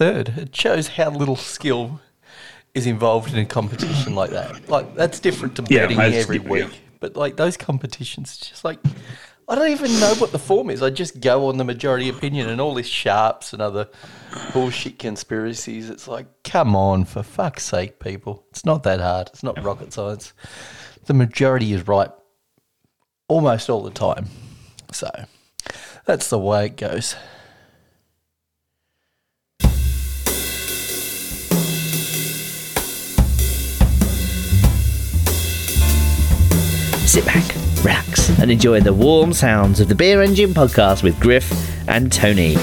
third. It shows how little skill is involved in a competition like that. Like that's different to Yeah, betting every week. yeah. But like those competitions, it's just like I don't even know what the form is. I just go on the majority opinion and all this sharps and other bullshit conspiracies. It's like, come on, for fuck's sake, people. It's not that hard. It's not rocket science. The majority is right almost all the time. So that's the way it goes. Sit back, relax, and enjoy the warm sounds of the Beer Engine podcast with Griff and Tony.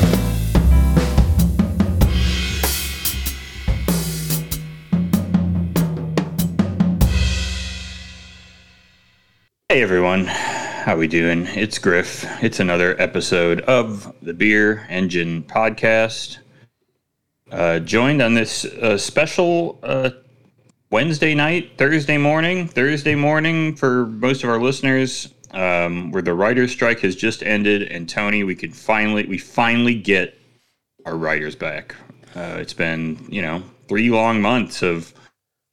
Hey everyone, how we doing? It's Griff. It's another episode of the Beer Engine Podcast. Uh, joined on this uh, special uh, Wednesday night, Thursday morning, Thursday morning for most of our listeners, um, where the writers' strike has just ended, and Tony, we could finally we finally get our writers back. Uh, it's been you know three long months of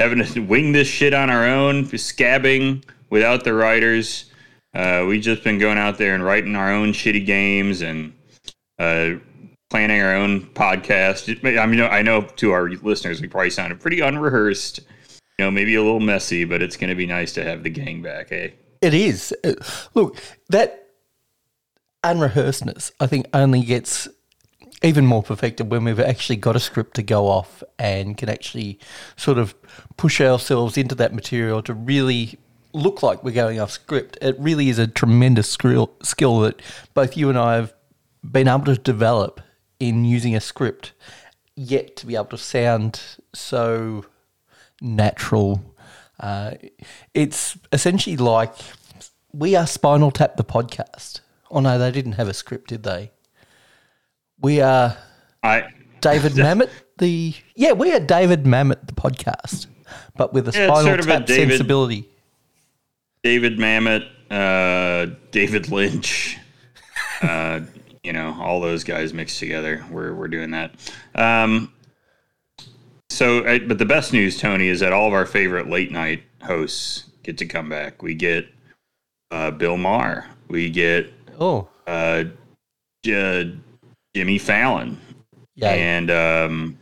having to wing this shit on our own, scabbing without the writers. Uh, we've just been going out there and writing our own shitty games and uh, planning our own podcast. I mean, I know to our listeners, we probably sounded pretty unrehearsed, you know, maybe a little messy, but it's going to be nice to have the gang back, eh? It is. Uh, Look, that unrehearsedness, I think, only gets even more perfected when we've actually got a script to go off and can actually sort of push ourselves into that material to really look like we're going off script. It really is a tremendous skill, skill that both you and I have been able to develop in using a script, yet to be able to sound so natural. Uh, it's essentially like we are Spinal Tap the podcast. Oh no, they didn't have a script, did they? We are I David Mamet, the yeah, we are David Mamet, the podcast, but with a Yeah, Spinal sort of a Tap David- sensibility. David Mamet, uh, David Lynch, uh, you know, all those guys mixed together. We're we're doing that. Um, so, I, but the best news, Tony, is that all of our favorite late night hosts get to come back. We get uh, Bill Maher. We get Oh, uh, J- Jimmy Fallon, yeah. and um,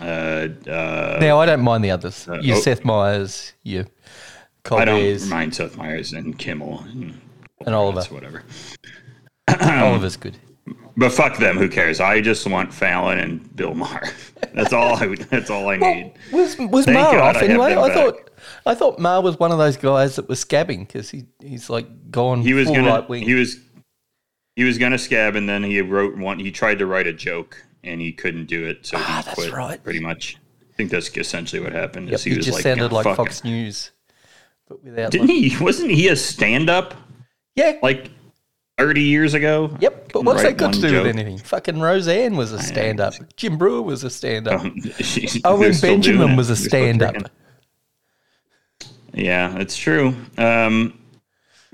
uh, uh, now I don't mind the others. You oh. Seth Meyers, you I don't mind Seth Meyers and Kimmel and, and Oliver. whatever. Oliver's good. But fuck them. Who cares? I just want Fallon and Bill Maher. That's all. I. That's all I need. Was was Thank Maher God off I anyway? I thought I thought Maher was one of those guys that was scabbing because he he's like gone He was full gonna. right wing. He was. He was gonna scab, and then he wrote one. He tried to write a joke, and he couldn't do it, so Ah, he that's quit. right. Pretty much. I think that's essentially what happened. Yep, is he, he was just like, sounded "Ah, like Fox it." News, but without. Didn't like- he? Wasn't he a stand-up Yeah. like thirty years ago? Yep, but what's that got to do joke? with anything? Fucking Roseanne was a stand-up. Jim Breuer was a stand-up. Um, she's- Owen they're still doing Benjamin was a stand-up. Yeah, it's true. Um,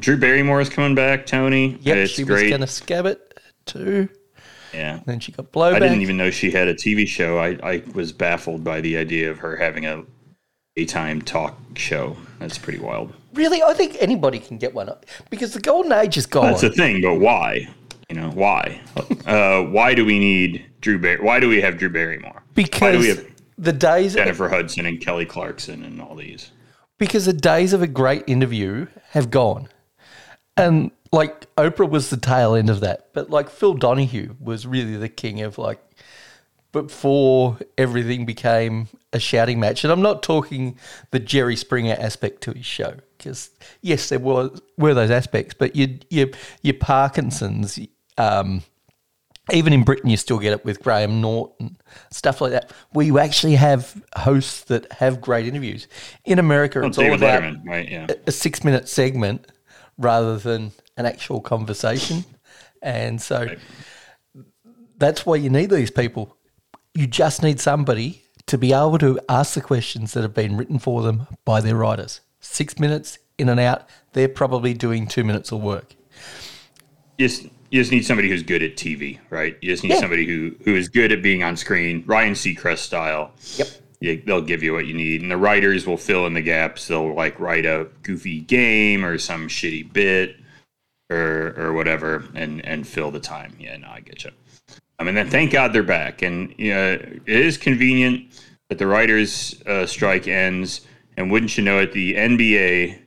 Drew Barrymore is coming back. Tony, Yep, it's she was great. going to scab it too. yeah, Then she got blowback. I didn't even know she had a TV show. I, I was baffled by the idea of her having a daytime talk show. That's pretty wild. Really, I think anybody can get one because the golden age is gone. That's the thing, but why? You know, why? uh, why do we need Drew Bar- Why do we have Drew Barrymore? Because have the days Jennifer Hudson and Kelly Clarkson and all these? because the days of a great interview have gone. And like Oprah was the tail end of that. But like Phil Donahue was really the king of like before everything became a shouting match. And I'm not talking the Jerry Springer aspect to his show. Because yes, there was were those aspects, but your your your Parkinson's, um, even in Britain, you still get it with Graham Norton, stuff like that, where you actually have hosts that have great interviews. In America, it's all about Letterman, right? Yeah. a six minute segment rather than an actual conversation. And so that's why you need these people. You just need somebody to be able to ask the questions that have been written for them by their writers. Six minutes in and out, they're probably doing two minutes of work. Yes, you just need somebody who's good at TV, right? You just need Yeah. somebody who who is good at being on screen, Ryan Seacrest style. Yep. Yeah, they'll give you what you need, and the writers will fill in the gaps. They'll like write a goofy game or some shitty bit or or whatever, and and fill the time. Yeah, no, I get you. I mean, then thank God they're back, and you know, it is convenient that the writers' uh, strike ends. And wouldn't you know it, the NBA,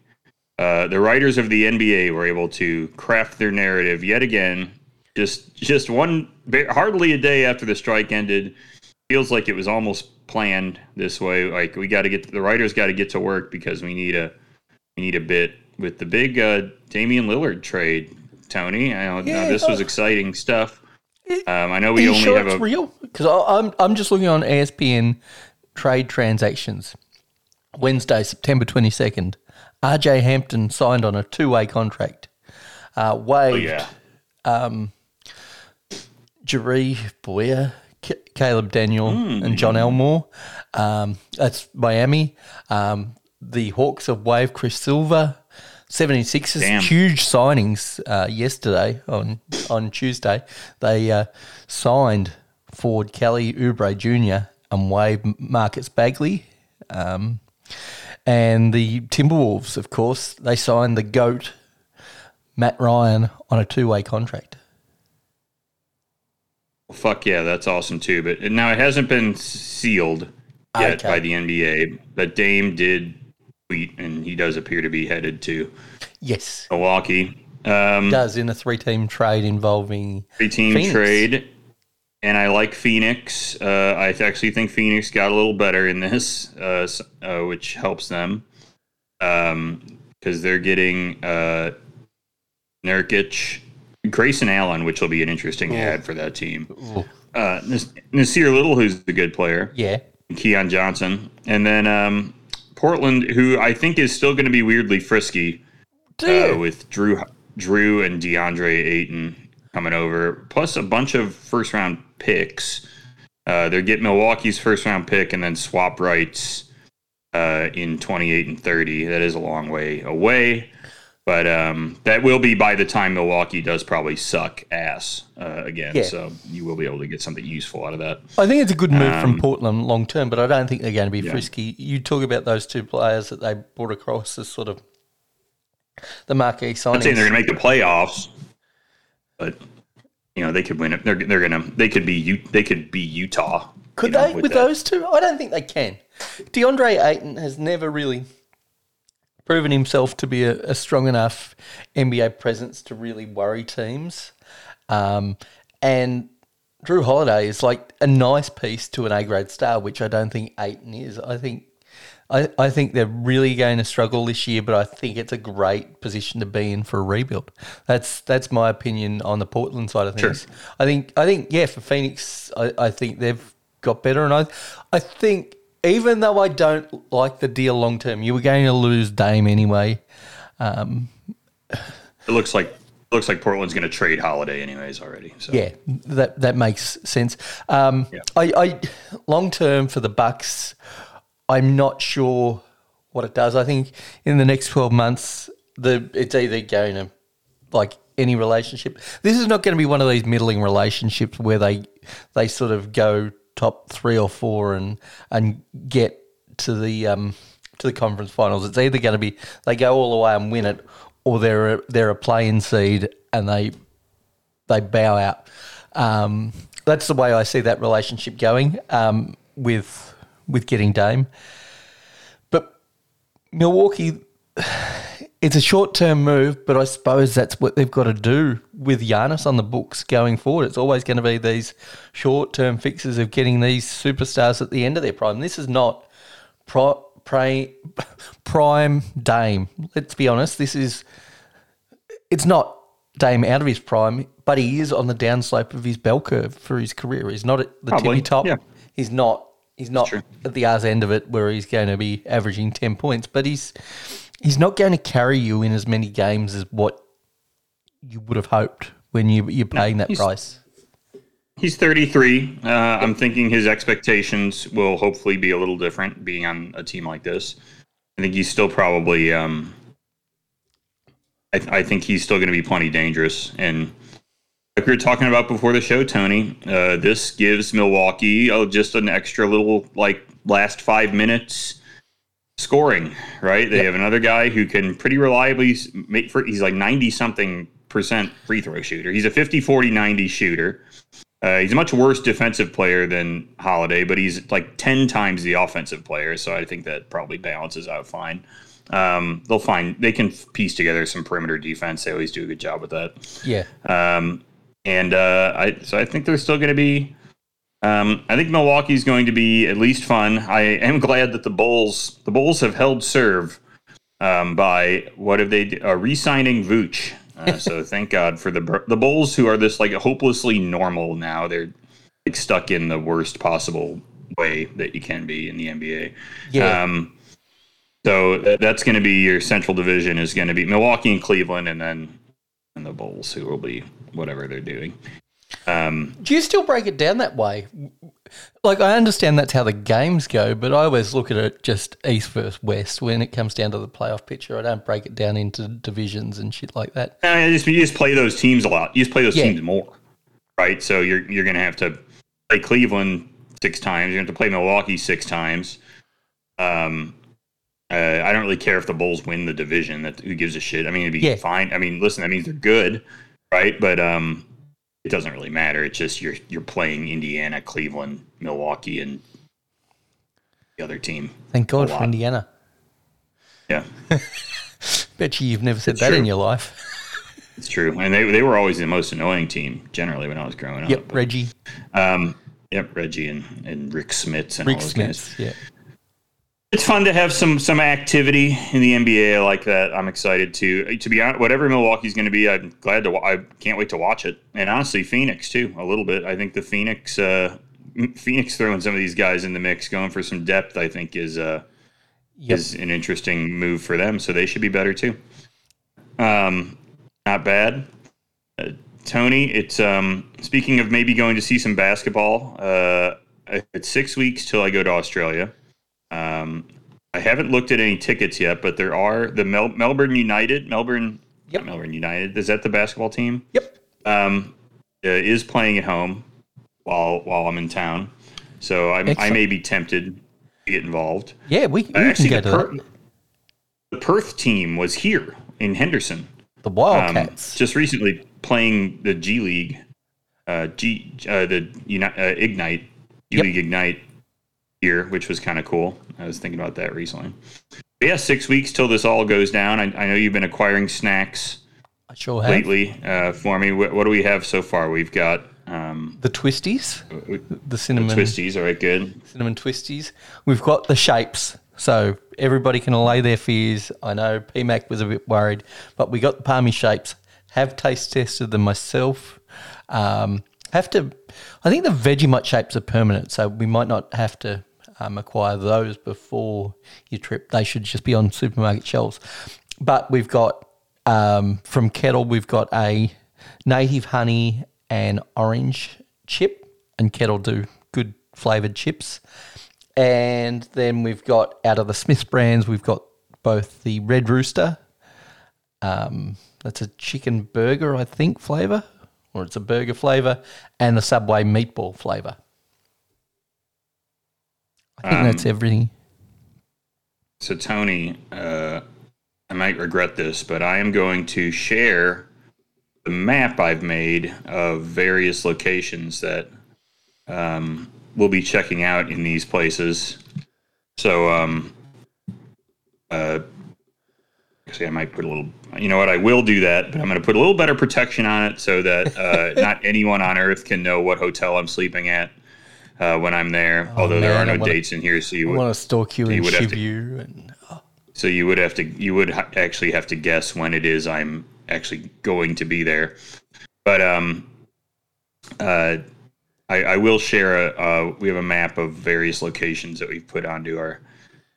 uh, the writers of the NBA were able to craft their narrative yet again. Just just one, hardly a day after the strike ended, feels like it was almost planned this way. Like we got to get the writers got to get to work because we need a we need a bit with the big uh, Damian Lillard trade. Tony, I know Yeah, this was exciting stuff. Um, I know Are we you only sure have it's a real? Because I'm I'm just looking on ESPN trade transactions. Wednesday, September twenty second. RJ Hampton signed on a two way contract. Uh, waived oh yeah. Jaree Boyer, Caleb Daniel, Hmm. and John Elmore. Um, that's Miami. Um, the Hawks have waived Chris Silver. 76ers, Damn. huge signings uh, yesterday on on Tuesday. They uh, signed Ford Kelly Oubre Jr. and waived Marcus Bagley. Um, and the Timberwolves, of course, they signed the GOAT, Matt Ryan, on a two way contract. Fuck yeah, that's awesome too. But now it hasn't been sealed yet Okay. by the NBA. But Dame did tweet, and he does appear to be headed to Yes. Milwaukee. Um, does in a three team trade involving three team trade, and I like Phoenix. Uh, I actually think Phoenix got a little better in this, uh, uh, which helps them because they're getting uh, Nurkic, Grayson Allen, which will be an interesting ad for that team. Uh, Nas- Nasir Little, who's the good player. yeah. Keon Johnson, and then um, Portland, who I think is still going to be weirdly frisky uh, with Jrue, Jrue and DeAndre Ayton coming over, plus a bunch of first round picks. Uh, they're getting Milwaukee's first round pick and then swap rights uh, in 28 and 30. That is a long way away. But um, that will be by the time Milwaukee does probably suck ass uh, again. Yeah. So you will be able to get something useful out of that. I think it's a good move Um, from Portland long term, but I don't think they're going to be frisky. You talk about those two players that they brought across as sort of the marquee signings. I'm saying they're going to make the playoffs, but you know they could win it. They're they're to they could be they could be Utah. Could you know, they with, that. those two? I don't think they can. DeAndre Ayton has never really proven himself to be a, a strong enough NBA presence to really worry teams. Um, and Jrue Holiday is like a nice piece to an A grade star, which I don't think Ayton is. I think I, I think they're really going to struggle this year, but I think it's a great position to be in for a rebuild. That's that's my opinion on the Portland side of things. I think I think yeah, for Phoenix, I, I think they've got better, and I I think even though I don't like the deal long term, you were going to lose Dame anyway. It looks like it looks like Portland's going to trade Holiday anyways already. So Yeah, that that makes sense. Um, Yeah. I, I long term for the Bucks, I'm not sure what it does. I think in the next twelve months, the it's either going to like any relationship. This is not going to be one of these middling relationships where they they sort of go top three or four and and get to the um to the conference finals. It's either going to be they go all the way and win it, or they're a, they're a play-in seed and they they bow out. Um, that's the way I see that relationship going um, with with getting Dame. But Milwaukee, it's a short term move, but I suppose that's what they've got to do with Giannis on the books going forward. It's always going to be these short term fixes of getting these superstars at the end of their prime. This is not pro, pri- prime Dame. Let's be honest. This is it's not Dame out of his prime, but he is on the downslope of his bell curve for his career. He's not at the Probably, tippy top. yeah. He's not. He's not at the arse end of it where he's going to be averaging ten points, but he's he's not going to carry you in as many games as what you would have hoped when you you're paying that he's- price. He's 33. Uh, I'm thinking his expectations will hopefully be a little different being on a team like this. I think he's still probably. Um, I, I think he's still going to be plenty dangerous, and like we were talking about before the show, Tony, uh, this gives Milwaukee oh, just an extra little like last five minutes scoring. Right? They Yep. have another guy who can pretty reliably make for. He's like ninety something percent free throw shooter. He's a 50, 40, 90 shooter. Uh, he's a much worse defensive player than Holiday, but he's like ten times the offensive player. So I think that probably balances out fine. Um, they'll find they can piece together some perimeter defense. They always do a good job with that. Yeah. Um, and uh, I so I think they're still going to be. Um, I think Milwaukee's going to be at least fun. I am glad that the Bulls the Bulls have held serve um, by what have they uh, re-signing Vooch. Uh, so thank God for the the Bulls who are this like hopelessly normal now. They're like stuck in the worst possible way that you can be in the NBA. Yeah. Um, so that's going to be your Central Division is going to be Milwaukee and Cleveland, and then and the Bulls, who will be whatever they're doing. Um, Do you still break it down that way? Like, I understand that's how the games go, but I always look at it just East versus West when it comes down to the playoff picture. I don't break it down into divisions and shit like that. you, just, you just play those teams a lot. You just play those Yeah. teams more, right? So you're you're going to have to play Cleveland six times. You're going to have to play Milwaukee six times. Um, uh, I don't really care if the Bulls win the division. That who gives a shit? I mean, it'd be Yeah. fine. I mean, listen, that means they're good, right? But um, it doesn't really matter. It's just you're you're playing Indiana, Cleveland, Milwaukee, and the other team. Thank God for. Indiana. Yeah, Bet you you've never said It's that in your life. it's true. And they they were always the most annoying team generally when I was growing up. Yep, Reggie, Um, yep, Reggie and, and Rick Smits and Rick all those guys. Yeah. It's fun to have some some activity in the NBA. I like that. I'm excited to to be honest. Whatever Milwaukee's going to be, I'm glad to. I can't wait to watch it. And honestly, Phoenix too. A little bit. I think the Phoenix uh, Phoenix throwing some of these guys in the mix, going for some depth. I think is uh, Yep. is an interesting move for them. So they should be better too. Um, not bad. Uh, Tony, it's um, speaking of maybe going to see some basketball. Uh, it's six weeks till I go to Australia. Um, I haven't looked at any tickets yet, but there are the Mel- Melbourne United, Melbourne, Yep. Melbourne United. Is that the basketball team? Yep. Um, uh, is playing at home while while I'm in town, so I, I may be tempted to get involved. Yeah, we, we Uh, Actually, can the, to Per- the Perth team was here in Henderson The um, Wildcats. just recently playing the G League, uh, G uh, the Uni- uh, Ignite G Yep. League Ignite here, which was kind of cool. I was thinking about that recently. But yeah, six weeks till this all goes down. I, I know you've been acquiring snacks I sure have. lately uh, for me. What, what do we have so far? We've got um, The twisties, w- the cinnamon twisties. All right, good. cinnamon twisties. We've got the shapes, so everybody can allay their fears. I know PMAC was a bit worried, but we got the palmy shapes. Have taste tested them myself. Um, have to. I think the Vegemite shapes are permanent, so we might not have to um, acquire those before your trip. They should just be on supermarket shelves. But we've got um, from Kettle, we've got a native honey and orange chip, and Kettle do good flavored chips. And then we've got out of the Smiths brands, we've got both the Red Rooster. Um, that's a chicken burger, I think, flavor, or it's a burger flavor, and the Subway meatball flavor. I think that's everything. So Tony, uh, I might regret this, but I am going to share the map I've made of various locations that um, we'll be checking out in these places. So, um, uh, actually, I might put a little. You know what? I will do that, but I'm going to put a little better protection on it so that uh, not anyone on Earth can know what hotel I'm sleeping at uh, when I'm there. Although there are no wanna- dates in here, so you would want to stalk you and would shiv you. And, oh, so you would have to you would ha- actually have to guess when it is I'm actually going to be there. But um, uh, I, I will share a uh, we have a map of various locations that we've put onto our.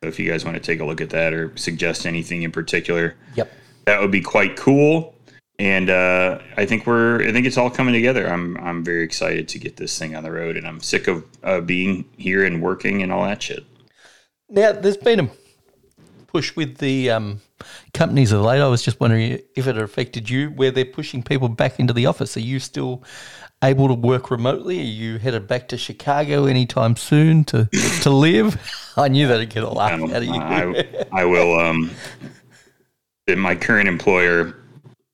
So if you guys want to take a look at that or suggest anything in particular, yep. that would be quite cool. And uh, I think we're I think it's all coming together. I'm I'm very excited to get this thing on the road, and I'm sick of uh, being here and working and all that shit. Now, there's been a push with the um, companies of late. I was just wondering if it affected you, where they're pushing people back into the office. Are you still able to work remotely? Are you headed back to Chicago anytime soon to to live? I knew that'd get a laugh Um, out of you. I, I will. Um, my current employer,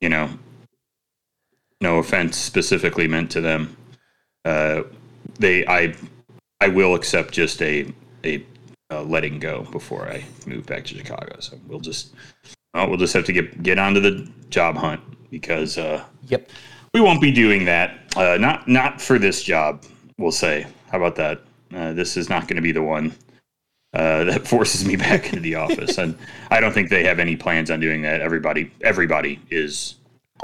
you know, no offense specifically meant to them. Uh, they, I, I will accept just a a uh, letting go before I move back to Chicago. So we'll just, well, we'll just have to get get onto the job hunt because uh, yep. we won't be doing that. Uh, not not for this job. We'll say. How about that? Uh, this is not going to be the one uh, that forces me back into the office, and I don't think they have any plans on doing that. Everybody, everybody is.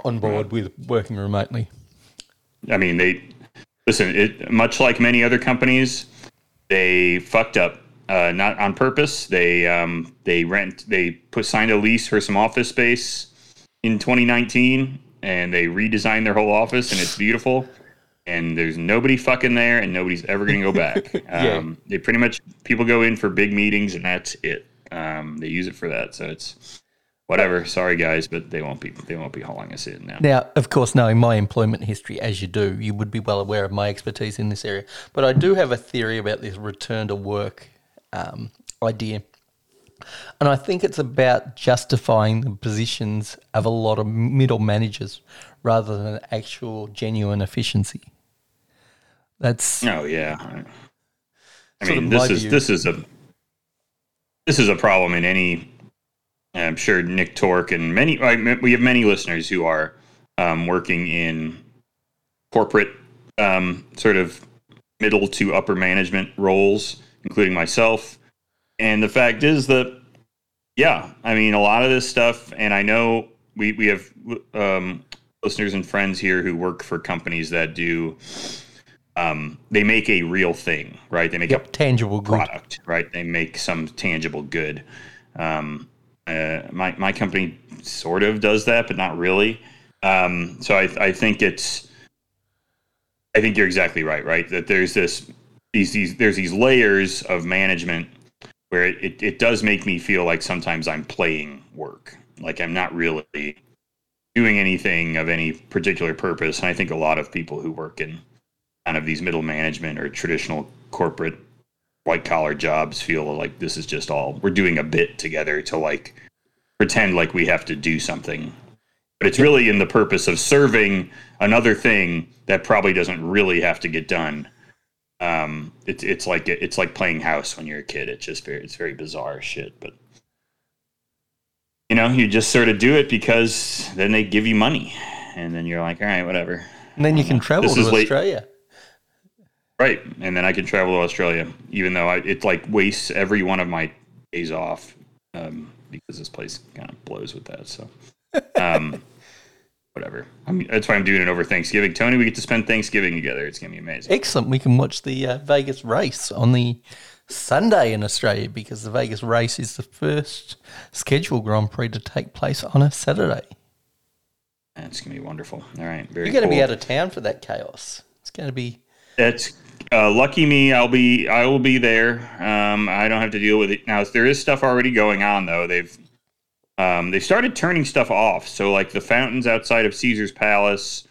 On board with working remotely. I mean, they listen. It much like many other companies, they fucked up. Uh, not on purpose. They um, they rent. They put signed a lease for some office space in 2019, and they redesigned their whole office, and it's beautiful. And there's nobody fucking there, and nobody's ever going to go back. Yeah. um, They pretty much people go in for big meetings, and that's it. Um, they use it for that, so it's whatever. Sorry, guys, but they won't be they won't be hauling us in now. Now, of course, knowing my employment history as you do, you would be well aware of my expertise in this area. But I do have a theory about this return to work um, idea. And I think it's about justifying the positions of a lot of middle managers rather than actual genuine efficiency. That's Oh yeah. I- mean, this is view. this is a this is a problem in any. I'm sure Nick Torque and many I we have many listeners who are um, working in corporate um, sort of middle to upper management roles, including myself. And the fact is that, yeah, I mean, a lot of this stuff, and I know we we have um, listeners and friends here who work for companies that do. Um, they make a real thing, right? They make a yep, tangible good. product, right? They make some tangible good. Um, uh, my my company sort of does that, but not really. Um, so I I think it's I think you're exactly right, right? That there's this these these there's these layers of management where it, it, it does make me feel like sometimes I'm playing work, like I'm not really doing anything of any particular purpose. And I think a lot of people who work in kind of these middle management or traditional corporate white collar jobs feel like this is just all we're doing a bit together to like pretend like we have to do something. But it's really in the purpose of serving another thing that probably doesn't really have to get done. Um it's it's like it's like playing house when you're a kid. It's just very it's very bizarre shit but you know you just sort of do it because then they give you money and then you're like all right whatever. And then you can travel This to Australia. Right, and then I can travel to Australia, even though I, it like wastes every one of my days off um, because this place kind of blows with that. So, um, whatever. I mean, that's why I'm doing it over Thanksgiving. Tony, we get to spend Thanksgiving together. It's gonna be amazing. Excellent. We can watch the uh, Vegas race on the Sunday in Australia because the Vegas race is the first scheduled Grand Prix to take place on a Saturday. That's gonna be wonderful. All right, very. You're going to be out of town for that chaos. It's going to be That's uh, lucky me. I'll be. I will be there. Um, I don't have to deal with it now. There is stuff already going on though. They've um, they started turning stuff off. So like the fountains outside of Caesar's Palace.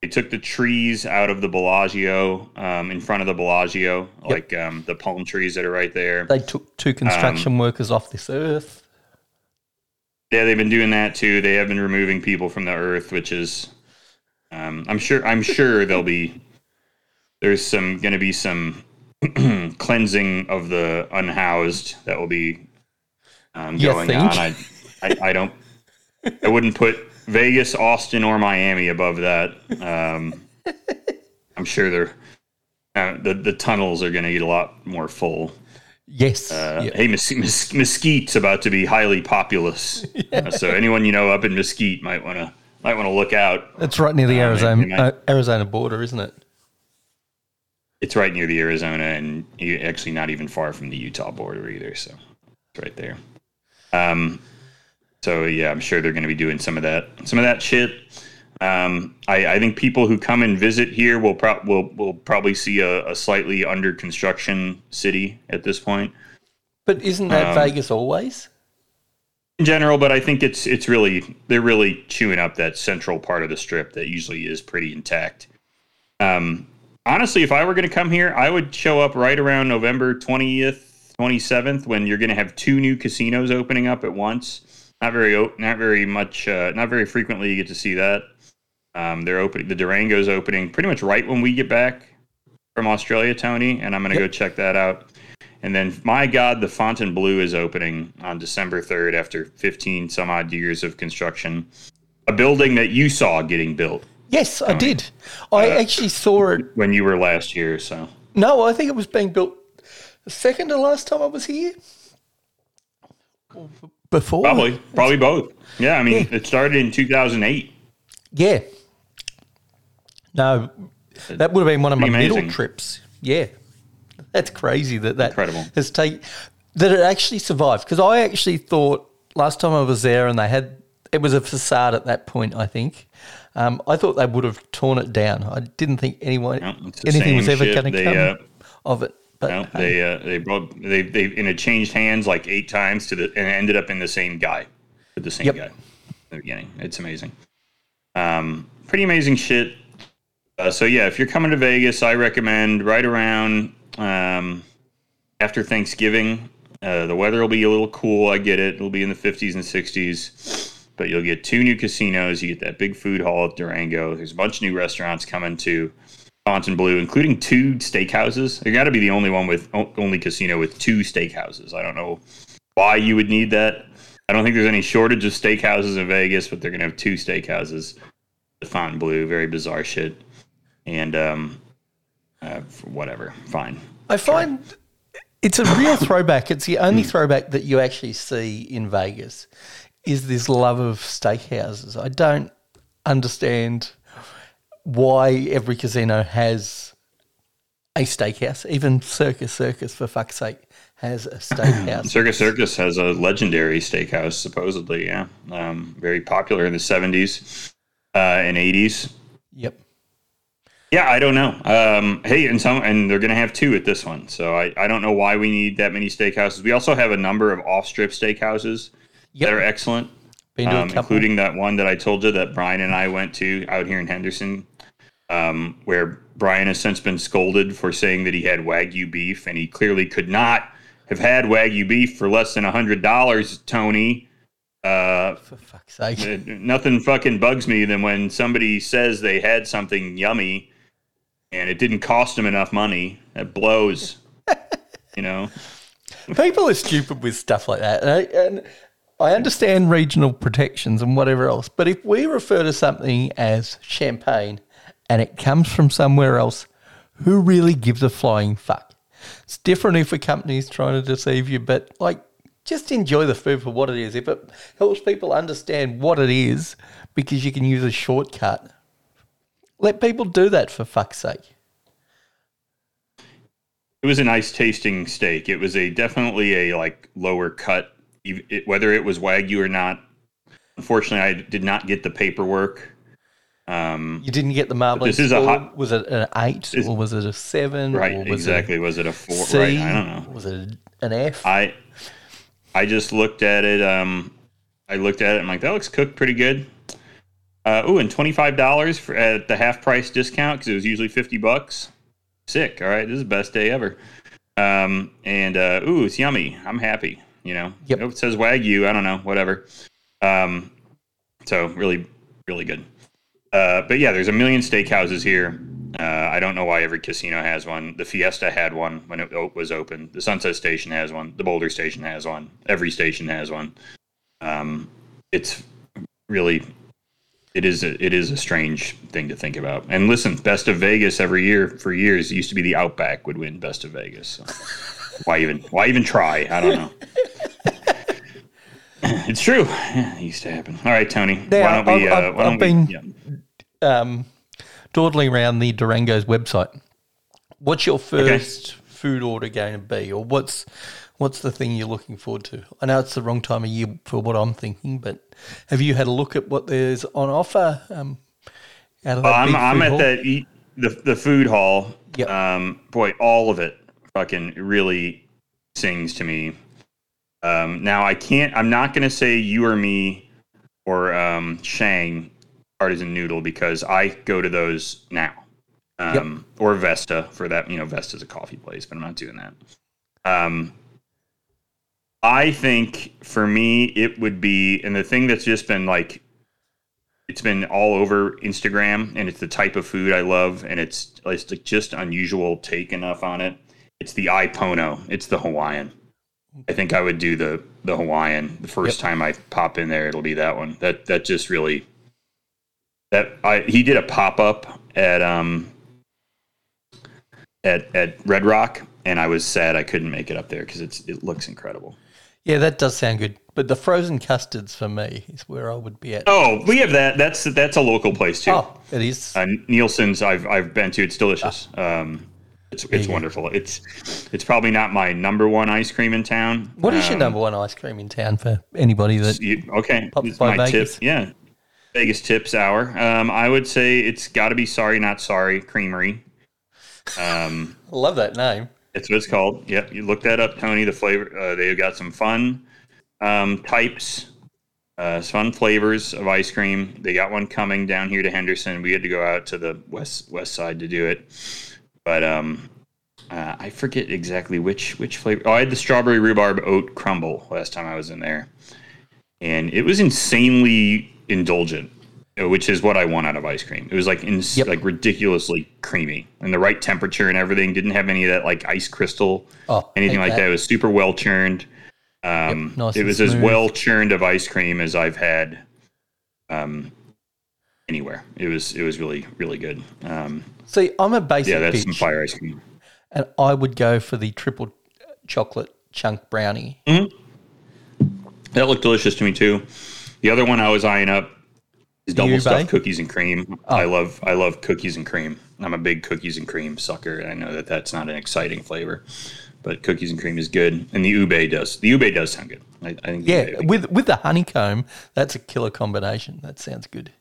They took the trees out of the Bellagio, um, in front of the Bellagio, like um, the palm trees that are right there. they took two construction workers off this earth. Yeah, they've been doing that too. They have been removing people from the earth, which is, um, I'm sure, I'm sure they'll be, there's some going to be some cleansing of the unhoused that will be um, going on. I, I, I don't, I wouldn't put Vegas, Austin, or Miami above that. Um, I'm sure they're. Uh, the the tunnels are going to get a lot more full. Yes. Uh, yeah. Hey, Mes- Mes- Mesquite's about to be highly populous, Uh, so anyone you know up in Mesquite might want to might want to look out. It's right near the Uh, Arizona uh, Arizona border, isn't it? It's right near the Arizona, and you actually not even far from the Utah border either. So it's right there. Um, so yeah, I'm sure they're going to be doing some of that some of that shit. Um, I, I think people who come and visit here will pro- will will probably see a, a slightly under construction city at this point. But isn't that Um, Vegas always? in general, but I think it's it's really they're really chewing up that central part of the strip that usually is pretty intact. Um, honestly, if I were going to come here, I would show up right around November twentieth, twenty seventh, when you're going to have two new casinos opening up at once. Not very, not very much, uh, not very frequently you get to see that. Um, they're opening the Durango's opening pretty much right when we get back from Australia, Tony, and I'm going to go check that out. And then, my God, the Fontainebleau is opening on December 3rd after 15 some odd years of construction. A building that you saw getting built Yes, I did. I Uh, actually saw it. when you were last year. So, No, I think it was being built the second to last time I was here. Before? probably, probably both. Yeah, I mean, it started in 2008. Yeah. No, that would have been one of my Pretty middle trips. Yeah. That's crazy that that Incredible. has taken that it actually survived because I actually thought last time I was there and they had it was a facade at that point I think um, I thought they would have torn it down I didn't think anyone No, anything was ever going to come uh, of it but No, hey, they uh, they both they they and it changed hands like eight times to the and ended up in the same guy, with the same Yep. guy in the beginning. It's amazing. Um, pretty amazing shit. Uh, so yeah, if you're coming to Vegas, I recommend right around um, after Thanksgiving. Uh, the weather will be a little cool. I get it. It'll be in the 50s and 60s, but you'll get two new casinos. You get that big food hall at Durango. There's a bunch of new restaurants coming to Fontainebleau, including two steakhouses. You got to be the only one with only casino with two steakhouses. I don't know why you would need that. I don't think there's any shortage of steakhouses in Vegas, but they're gonna have two steakhouses. The Fontainebleau, very bizarre shit, and um, uh, whatever, fine. I find it's a real throwback. It's the only throwback that you actually see in Vegas is this love of steakhouses. I don't understand why every casino has a steakhouse. Even Circus Circus, for fuck's sake, has a steakhouse. Circus Circus has a legendary steakhouse, supposedly. Yeah, um, very popular in the '70s uh, and '80s. yep. Yeah, I don't know. Um, hey, and some, and they're going to have two at this one. So I, I don't know why we need that many steakhouses. We also have a number of off-strip steakhouses Yep. that are excellent, Been to a um, including that one that I told you that Brian and I went to out here in Henderson, um, where Brian has since been scolded for saying that he had wagyu beef, and he clearly could not have had wagyu beef for less than a hundred dollars. Tony, uh, for fuck's sake. nothing fucking bugs me than when somebody says they had something yummy and it didn't cost them enough money. That blows. you know, People are stupid with stuff like that. And I, and I understand regional protections and whatever else, but if we refer to something as champagne and it comes from somewhere else, who really gives a flying fuck? It's different if a company's trying to deceive you, but like, just enjoy the food for what it is. If it helps people understand what it is, because you can use a shortcut, let people do that for fuck's sake. it was a nice tasting steak. It was a definitely a like lower cut, it, whether it was wagyu or not. Unfortunately, I did not get the paperwork. Um, You didn't get the marbling this is a hot- was it an eight or was it a seven? right, or was exactly. Was it a four? It C? Right, I don't know. Was it an F? I I just looked at it. Um, I looked at it. I'm like, that looks cooked pretty good. Uh, ooh, and twenty five dollars at the half price discount because it was usually fifty bucks. Sick. All right, this is the best day ever. Um, and uh, ooh, it's yummy. I'm happy. You know. Yep. It says wagyu. I don't know. Whatever. Um, so really, really good. Uh, but yeah, there's a million steakhouses here. Uh, I don't know why every casino has one. The Fiesta had one when it was open. The Sunset Station has one. The Boulder Station has one. Every station has one. Um, it's really, it is a, it is a strange thing to think about. And listen, Best of Vegas every year for years it used to be the Outback would win Best of Vegas. So why even why even try? I don't know. it's true. Yeah, it used to happen. All right, Tony. Now, why don't we? I've- uh, I've- why don't I've we? been- yeah. Um, dawdling around the Durango's website. What's your first food order going to be, or what's what's the thing you're looking forward to? I know it's the wrong time of year for what I'm thinking, but have you had a look at what there's on offer? Um, out of that I'm I'm at hall? eat the the food hall. Yep. Um, boy, all of it fucking really sings to me. Um, now I can't. I'm not going to say you or me or um, Shang artisan noodle because I go to those now. Um, Or Vesta for that. You know, Vesta's a coffee place, but I'm not doing that. Um, I think for me, it would be, and the thing that's just been like, it's been all over Instagram, and it's the type of food I love, and it's it's like just unusual take enough on it. It's the iPono. It's the Hawaiian. I think I would do the the Hawaiian the first Yep. time I pop in there. It'll be that one. That that just really that I he did a pop up at um at at Red Rock, and I was sad I couldn't make it up there because it's it looks incredible. Yeah, that does sound good. But the frozen custards for me is where I would be at. Oh, we have that. That's that's a local place too. Oh, it is. Uh, Nielsen's I've I've been to. It's delicious. Um, it's it's wonderful. It's it's probably not my number one ice cream in town. What is your Um, number one ice cream in town for anybody that? You, okay, Pops by my Vegas. tip. Yeah, Vegas tips hour. Um, I would say it's got to be Sorry Not Sorry Creamery. Um, I love that name. that's what it's called. Yep, you look that up, Tony. The flavor. Uh, they've got some fun um, types, uh, fun flavors of ice cream. They got one coming down here to Henderson. We had to go out to the west west side to do it, but um, uh, I forget exactly which which flavor. Oh, I had the strawberry rhubarb oat crumble last time I was in there, and it was insanely indulgent, uh, which is what I want out of ice cream. It was like ins- Yep. like ridiculously creamy and the right temperature and everything. Didn't have any of that like ice crystal Oh, anything like that. It was super well churned. Um, nice it was as well churned of ice cream as I've had um, anywhere. It was it was really really good. Um, See, I'm a basic yeah, that's some fire ice cream. and I would go for the triple chocolate chunk brownie. That looked delicious to me too. The other one I was eyeing up is double stuffed cookies and cream. Oh. I love I love cookies and cream. I'm a big cookies and cream sucker. I know that that's not an exciting flavor, but cookies and cream is good. And the ube does. The ube does sound good. I, I think. Yeah, ube- with with the honeycomb, that's a killer combination. That sounds good.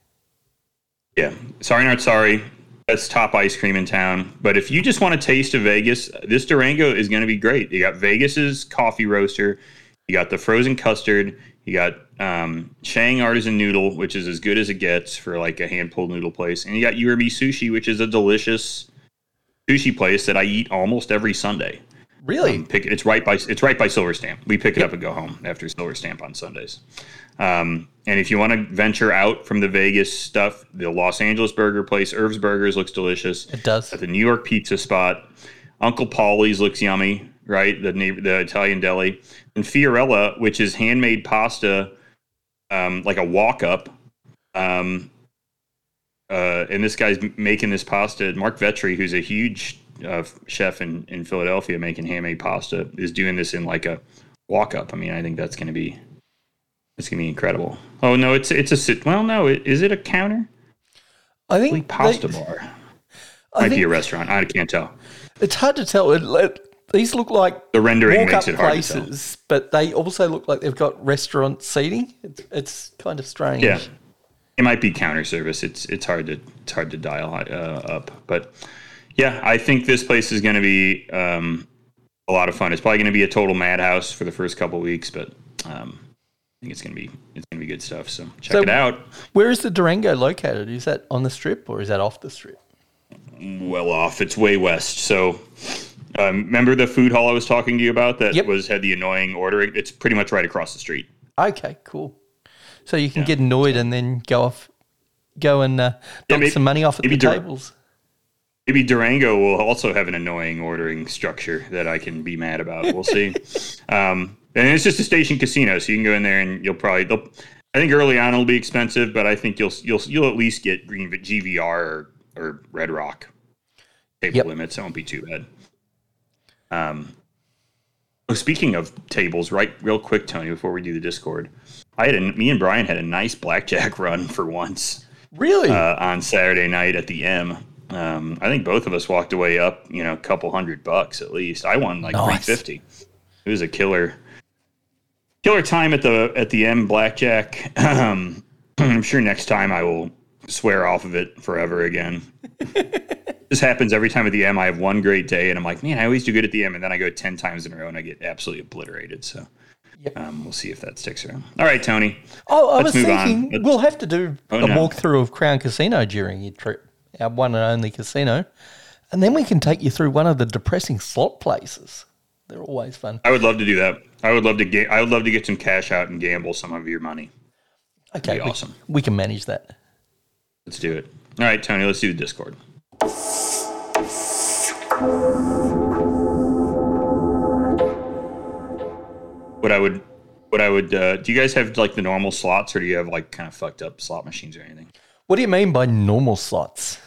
Yeah. Sorry, not sorry. That's top ice cream in town. But if you just want a taste of Vegas, this Durango is going to be great. You got Vegas's coffee roaster. You got the frozen custard. You got um, Shang artisan noodle, which is as good as it gets for like a hand pulled noodle place. And you got Urbi sushi, which is a delicious sushi place that I eat almost every Sunday. Really? Um, pick it's right by it's right by Silver Stamp. We pick it up and go home after Silver Stamp on Sundays. Um, and if you want to venture out from the Vegas stuff, the Los Angeles burger place, Irv's Burgers looks delicious. it does. At the New York pizza spot, Uncle Paulie's looks yummy, right? The neighbor, the Italian deli, and Fiorella, which is handmade pasta, um, like a walk up. Um, uh, and this guy's making this pasta. Marc Vetri, who's a huge uh, chef in, in Philadelphia, making handmade pasta, is doing this in like a walk up. I mean, I think that's going to be it's going to be incredible. Oh no, it's it's a sit. Well, no, it, is it a counter? I think Like pasta they- bar. I Might be a restaurant. I can't tell. it's hard to tell. It, it- these look like The rendering makes it hard places, but they also look like they've got restaurant seating. It's, it's kind of strange. Yeah, it might be counter service. It's it's hard to it's hard to dial uh, up, but yeah, I think this place is going to be um, a lot of fun. It's probably going to be a total madhouse for the first couple weeks, but um, think it's going to be it's to be good stuff. So check So- it out. Where is the Durango located? Is that on the strip or is that off the strip? Well off, it's way west. So. Um, remember the food hall I was talking to you about that Yep. was had the annoying ordering? It's pretty much right across the street. Okay, cool. So you can get annoyed and then go off, go and uh, knock maybe- some money off at the Dur- tables. Maybe Durango will also have an annoying ordering structure that I can be mad about. We'll see. um, and it's just a station casino, so you can go in there and you'll probably. They'll, I think early on it'll be expensive, but I think you'll you'll you'll at least get Green GVR or, or Red Rock table Yep. limits. That won't be too bad. Um, oh, speaking of tables, right? Real quick, Tony, before we do the Discord, I had a, me and Brian had a nice blackjack run for once Really? uh, on Saturday night at the M. Um, I think both of us walked away up, you know, a couple hundred bucks at least. I won like Nice. three fifty. It was a killer, killer time at the at the M blackjack. Um, I'm sure next time I will swear off of it forever again. this happens every time at the M. I have one great day, and I'm like, man, I always do good at the M, and then I go ten times in a row, and I get absolutely obliterated. So Yep. Um, we'll see if that sticks around. All right, Tony. Oh, I was thinking we'll have to do Oh, a no. walkthrough of Crown Casino during your trip, our one and only casino, and then we can take you through one of the depressing slot places. They're always fun. I would love to do that. I would love to get. I would love to get some cash out and gamble some of your money. Okay, we, awesome. we can manage that. Let's do it. All right, Tony. Let's do the Discord. What I would, what I would. Uh, do you guys have like the normal slots, or do you have like kind of fucked up slot machines or anything? What do you mean by normal slots?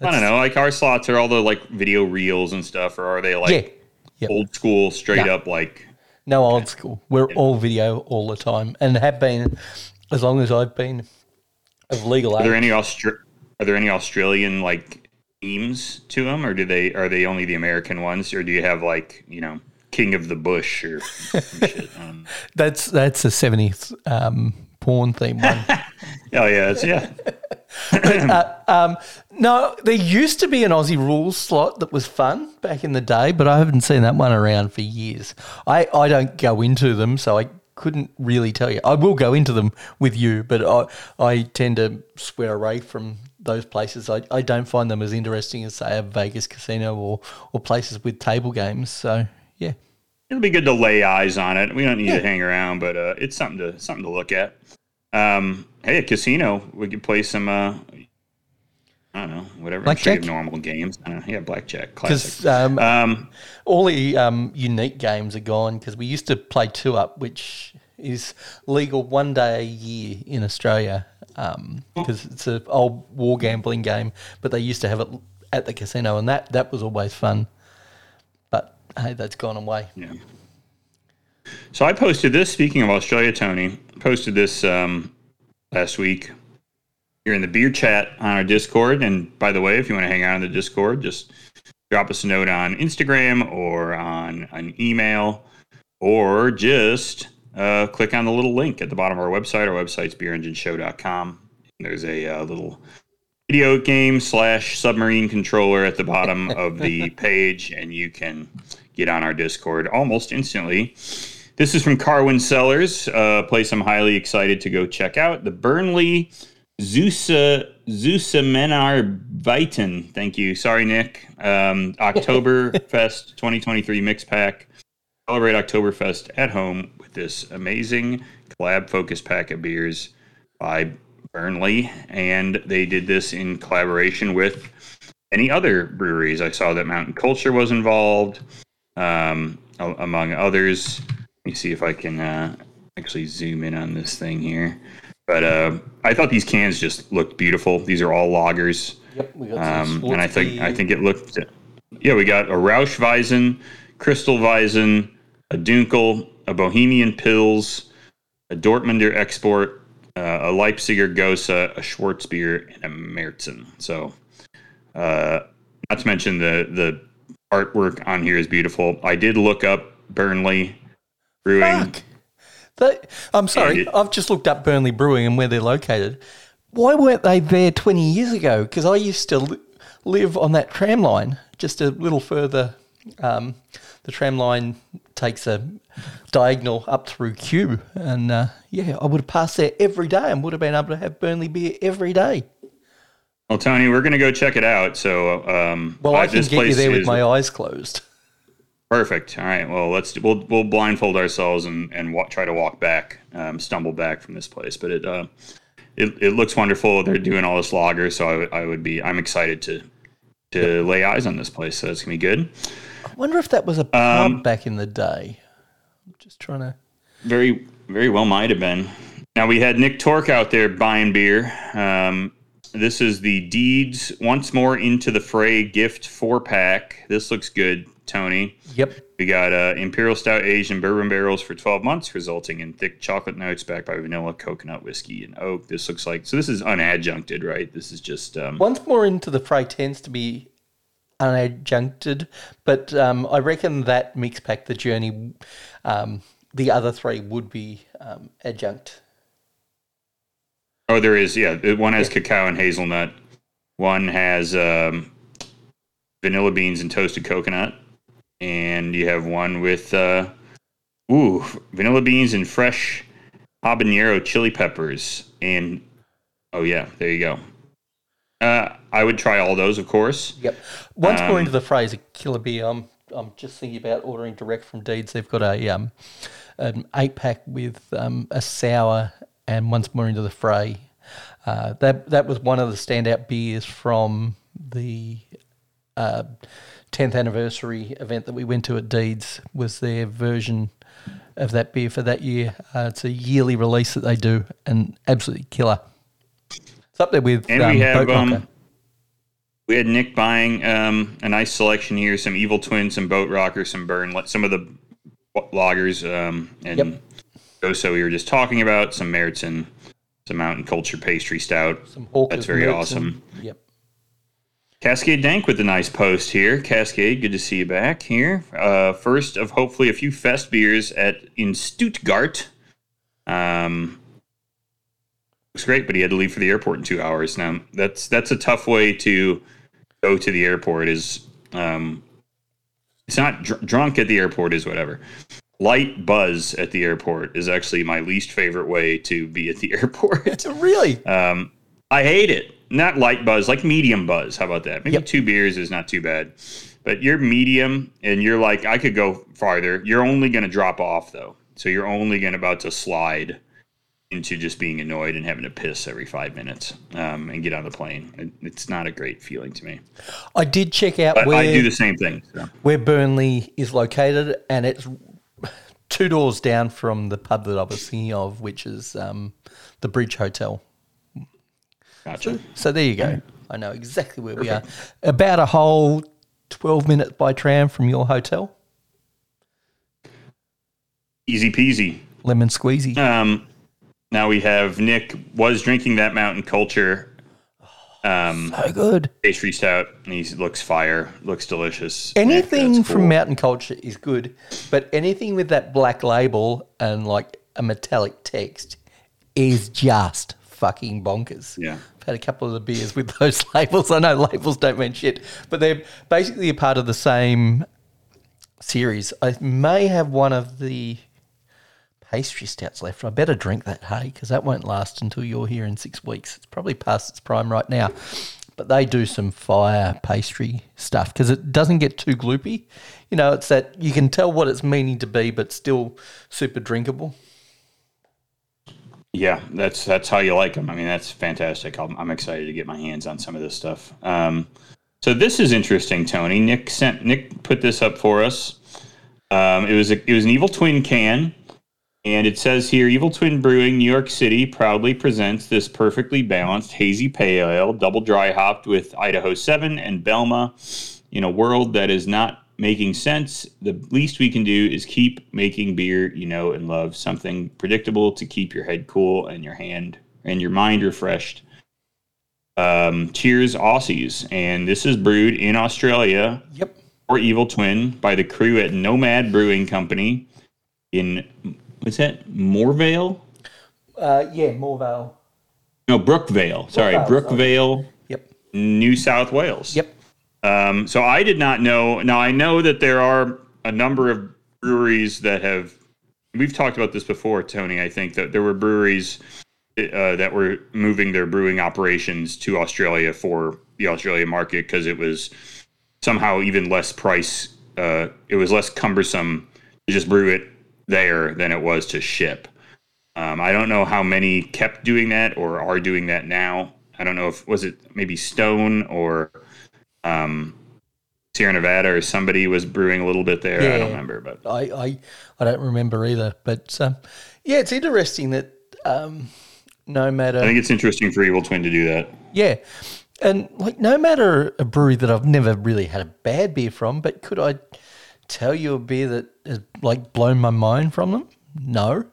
I don't know. Like our slots are all the like video reels and stuff, or are they like yeah. Yep. old school, straight Yeah. up like? No old school. We're all video all the time and have been as long as I've been of legal Are there any Austra- Are there any Australian like themes to them, or do they are they only the American ones, or do you have like you know King of the Bush or shit? Um, That's that's a seventies um, porn theme one. oh yeah, yeah, it's, yeah. No, there used to be an Aussie rules slot that was fun back in the day, but I haven't seen that one around for years. I, I don't go into them, so I couldn't really tell you. I will go into them with you, but I, I tend to swear away from those places. I, I don't find them as interesting as, say, a Vegas casino or, or places with table games. So, yeah. It'll be good to lay eyes on it. We don't need to hang around, but uh, it's something to something to look at. Um, hey, a casino. We could play some. Uh, I don't know, whatever. I'm sure you have Blackjack? normal games. I. Yeah, blackjack, classic. Because um, Um, all the um, unique games are gone because we used to play two up, which is legal one day a year in Australia because it's an old war gambling game, but they used to have it at the casino, and that that was always fun. But hey, that's gone away. Yeah. So I posted this. Speaking of Australia, Tony posted this um, last week. You're in the beer chat on our Discord, and by the way, if you want to hang out on the Discord, just drop us a note on Instagram or on an email, or just uh, click on the little link at the bottom of our website. Our website's beerengineshow.com. There's a uh, little video game slash submarine controller at the bottom of the page, and you can get on our Discord almost instantly. This is from Carwyn Cellars, a place I'm highly excited to go check out. The Burnley Zusa Zusamenar Vitan. Thank you. Sorry, Nick. Um, Oktoberfest 2023 mix pack. Celebrate Oktoberfest at home with this amazing collab focus pack of beers by Burnley, and they did this in collaboration with any other breweries. I saw that Mountain Culture was involved, um, among others. Let me see if I can uh, actually zoom in on this thing here. But uh, I thought these cans just looked beautiful. These are all lagers. Yep, we got um, and I think I think it looked. Yeah, we got a Rauchweizen, Crystal Weizen, a Dunkel, a Bohemian Pils, a Dortmunder Export, uh, a Leipziger Gose, a Schwarzbier, and a Märzen. So, uh, not to mention the the artwork on here is beautiful. I did look up Burnley Brewing. Fuck. They, I'm sorry, did- I've just looked up Burnley Brewing and where they're located. Why weren't they there 20 years ago? Because I used to li- live on that tram line just a little further. Um, the tram line takes a diagonal up through Kew. And uh, yeah, I would have passed there every day and would have been able to have Burnley beer every day. Well, Tony, we're going to go check it out. So, um, Well, uh, I can get you there with my eyes closed. Perfect. All right. Well, let's we'll we'll blindfold ourselves and and try to walk back, um, stumble back from this place. But it uh, it it looks wonderful. They're doing all this lager, so I would would be I'm excited to to lay eyes on this place. So it's gonna be good. I wonder if that was a pub Um, back in the day. I'm just trying to. Very very well might have been. Now we had Nick Torque out there buying beer. Um, this is the Deeds once more into the fray gift four pack. This looks good, Tony. Yep. We got uh, Imperial Stout aged in bourbon barrels for 12 months, resulting in thick chocolate notes backed by vanilla, coconut, whiskey, and oak. This looks like so. This is unadjuncted, right? This is just um, Once more into the fray tends to be unadjuncted, but um, I reckon that mix pack, the journey, um, the other three would be um, adjunct. oh, there is yeah. One has cacao and hazelnut. One has um, vanilla beans and toasted coconut, and you have one with uh, ooh, vanilla beans and fresh habanero chili peppers. And oh yeah, there you go. Uh, I would try all those, of course. Yep. Once more into the fray's, a killer beer. I'm I'm just thinking about ordering direct from Deeds. They've got a um, an eight pack with um, a sour, and once more into the fray. Uh, that that was one of the standout beers from the uh, 10th anniversary event that we went to at Deeds. Was their version of that beer for that year. Uh, it's a yearly release that they do, and absolutely killer. It's up there with And um, we have Boat Rocker. um, we had Nick buying um, a nice selection here: some Evil Twin, some Boat Rocker, some Burn, some of the lagers, um, and Yep. Gose we were just talking about, some Märzen, some Mountain Culture Pastry Stout. Some Hawkers That's very Märzen. awesome. Yep. Cascade Dank with a nice post here. Cascade, good to see you back here. Uh, first of hopefully a few fest beers at in Stuttgart. Um, looks great, but he had to leave for the airport in two hours. Now that's that's a tough way to go to the airport. Is um, it's not dr- drunk at the airport is whatever. Light buzz at the airport is actually my least favorite way to be at the airport. Really? Um, I hate it. Not light buzz, like medium buzz. How about that? Maybe Yep. two beers is not too bad. But you're medium and you're like, I could go farther. You're only going to drop off, though. So you're only going to about to slide into just being annoyed and having to piss every five minutes um, and get on the plane. It, it's not a great feeling to me. I did check out But where I do the same thing. So. where Burnley is located, and it's two doors down from the pub that I was thinking of, which is um, the Bridge Hotel. Gotcha. So there you go. I know exactly where we are. About a whole twelve minutes by tram from your hotel. Easy peasy. Lemon squeezy. Um, now we have Nick was drinking that mountain culture. Um, so good. pastry stout. And he looks fire, looks delicious. Anything That's from cool. Mountain Culture is good, but anything with that black label and like a metallic text is just fucking bonkers. Yeah. I've had a couple of the beers with those labels. I know labels don't mean shit, but they're basically a part of the same series. I may have one of the pastry stouts left. I better drink that, hey, because that won't last until you're here in six weeks. It's probably past its prime right now. But they do some fire pastry stuff because it doesn't get too gloopy. You know, it's that you can tell what it's meaning to be, but still super drinkable. Yeah, that's that's how you like them. I mean, that's fantastic. I'm, I'm excited to get my hands on some of this stuff. Um, so this is interesting, Tony. Nick sent Nick put this up for us. Um, it was a, it was an Evil Twin can, and it says here, Evil Twin Brewing, New York City, proudly presents this perfectly balanced hazy pale ale, double dry hopped with Idaho Seven and Belma. In a world that is not making sense, the least we can do is keep making beer you know and love, something predictable to keep your head cool and your hand and your mind refreshed. Um, cheers, Aussies! And this is brewed in Australia Yep. or Evil Twin by the crew at Nomad Brewing Company in what's that? Morevale? Uh, yeah, Morvale. No, Brookvale. Sorry, Brookvale, Brookvale, Yep. New South Wales. Yep. Um, so I did not know. Now I know that there are a number of breweries that have. We've talked about this before, Tony. I think that there were breweries uh, that were moving their brewing operations to Australia for the Australian market because it was somehow even less price. Uh, it was less cumbersome to just brew it there than it was to ship. Um, I don't know how many kept doing that or are doing that now. I don't know if was it maybe Stone or um, Sierra Nevada or somebody was brewing a little bit there. I don't remember, but I, I, I don't remember either. But um, yeah, it's interesting that um, Nomad. I think it's interesting for Evil Twin to do that. Yeah. And like Nomad a brewery that I've never really had a bad beer from, but could I tell you a beer that has like blown my mind from them? No.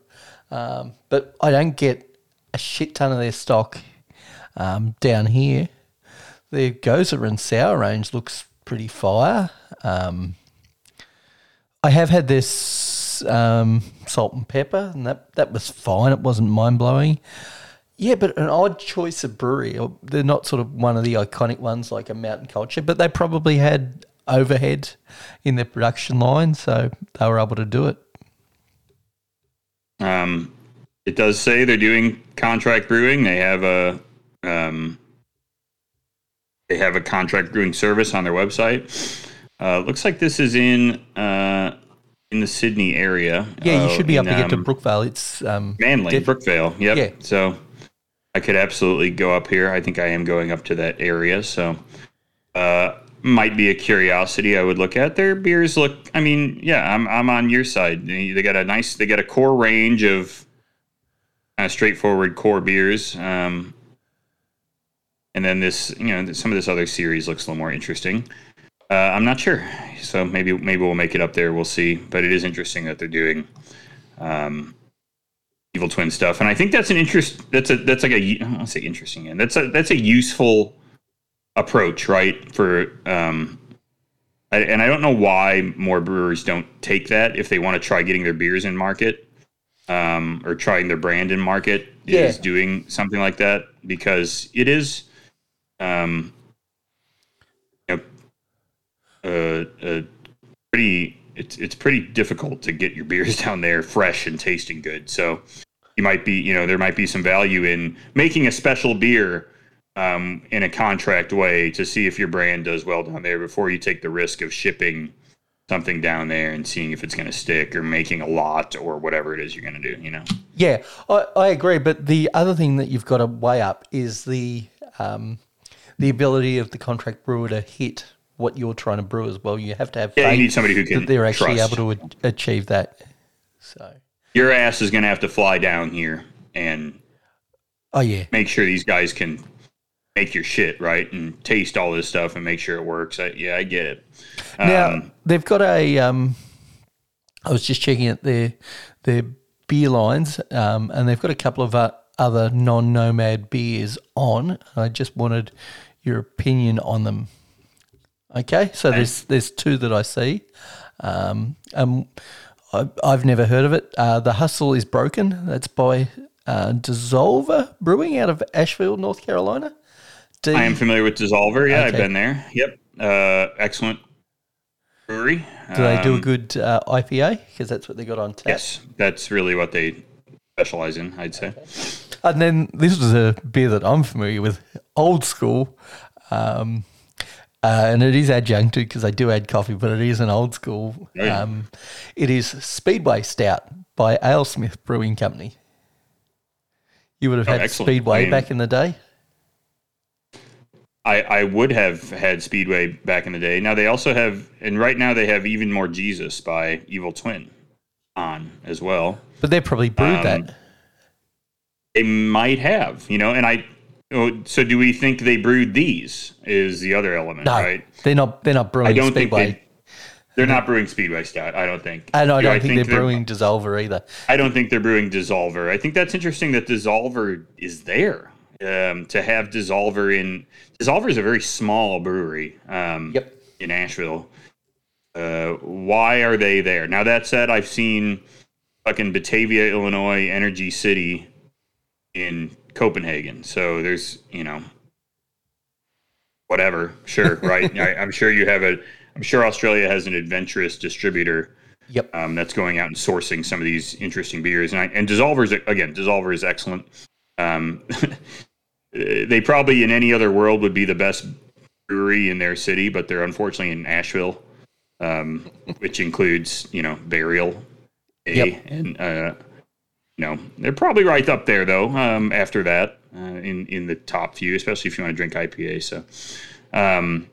Um, but I don't get a shit ton of their stock um, down here. Their Gose and Sour range looks pretty fire. Um, I have had this um, salt and pepper, and that, that was fine. It wasn't mind blowing. Yeah, but an odd choice of brewery. They're not sort of one of the iconic ones like a Mountain Culture, but they probably had overhead in their production line, so they were able to do it. it does say they're doing contract brewing. They have a um, they have a contract brewing service on their website. Uh, looks like this is in uh, in the Sydney area. Yeah, you uh, should be able in, to get to um, Brookvale. It's um, Manly, Brookvale. Yep. Yeah. So I could absolutely go up here. I think I am going up to that area. So uh, might be a curiosity I would look at. Their beers look. I mean, yeah, I'm I'm on your side. They got a nice. They got a core range of of straightforward core beers. Um, and then this, you know, some of this other series looks a little more interesting. Uh, I'm not sure, so maybe maybe we'll make it up there. We'll see. But it is interesting that they're doing um, evil twin stuff, and I think that's an interest. That's a that's like a I don't want to say interesting, and that's a that's a useful approach, right? For um, I, and I don't know why more brewers don't take that if they want to try getting their beers in market, um, or trying their brand in market is doing something like that because it is, um, you know, uh, uh, pretty. It's it's pretty difficult to get your beers down there fresh and tasting good. So you might be, you know, there might be some value in making a special beer um, in a contract way to see if your brand does well down there before you take the risk of shipping something down there and seeing if it's going to stick or making a lot or whatever it is you're going to do. You know, Yeah, I, I agree. But the other thing that you've got to weigh up is the um, the ability of the contract brewer to hit what you're trying to brew as well. You have to have yeah, you need somebody who can. that they're actually trust. able to achieve that. So, Your ass is going to have to fly down here and oh yeah, make sure these guys can make your shit right and taste all this stuff and make sure it works. I, yeah, I get it. Now Um, they've got a. Um, I was just checking at their their beer lines, um, and they've got a couple of uh, other non-nomad beers on. I just wanted your opinion on them. Okay, so there's there's two that I see. Um, um, I, I've never heard of it. Uh, the Hustle is Broken. That's by uh, DSSOLVR Brewing out of Asheville, North Carolina. D- I am familiar with DSSOLVR. Yeah, I've been there. Yep. Uh, excellent brewery. do they do a Um, good uh, IPA? Because that's what they got on tap. Yes, that's really what they specialize in, I'd say. And then this was a beer that I'm familiar with, old school, um, uh, and it is adjuncted because I do add coffee, but it is an old school. Yeah. Um, it is Speedway Stout by Alesmith Brewing Company. You would have Oh, had excellent. Speedway I mean- back in the day. I, I would have had Speedway back in the day. Now they also have, and right now they have even more Jesus by Evil Twin on as well. But they probably brewed Um, that. They might have, you know, and I. oh, So do we think they brewed these? Is the other element, No, right? they're not. They're not brewing I don't Speedway, think they. They're not brewing Speedway Stout. I don't think. I Do don't think, they're brewing DSSOLVR either. I don't think they're brewing DSSOLVR. I think that's interesting that DSSOLVR is there. Um, to have DSSOLVR in DSSOLVR is a very small brewery. Um, Yep. In Asheville. Uh, why are they there? Now that said, I've seen fucking Batavia, Illinois, Energy City in Copenhagen. So there's you know whatever. Sure, right? I, I'm sure you have a. I'm sure Australia has an adventurous distributor Yep. um, that's going out and sourcing some of these interesting beers. And, I, and DSSOLVR's again, DSSOLVR is excellent. Um, they probably in any other world would be the best brewery in their city, but they're unfortunately in Asheville, um, which includes you know Burial, A, Yep. and uh, you know they're probably right up there though. Um, after that, uh, in in the top few, especially if you want to drink IPA. So. Um,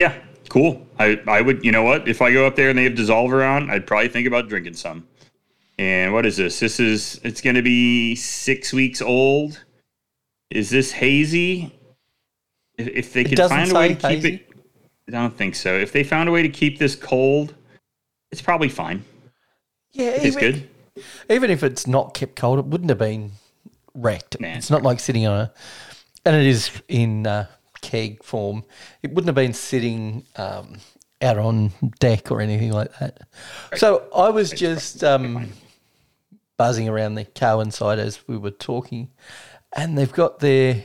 yeah, cool. I, I would, you know what? If I go up there and they have DSSOLVR on, I'd probably think about drinking some. And what is this? This is, it's going to be six weeks old. Is this hazy? If, if they could find a way to keep hazy. it, I don't think so. If they found a way to keep this cold, it's probably fine. Yeah, It's good. even if it's not kept cold, it wouldn't have been wrecked. Nah. It's not like sitting on a, and it is in uh, keg form. It wouldn't have been sitting um, out on deck or anything like that. So I was just um, buzzing around the car inside as we were talking, and they've got their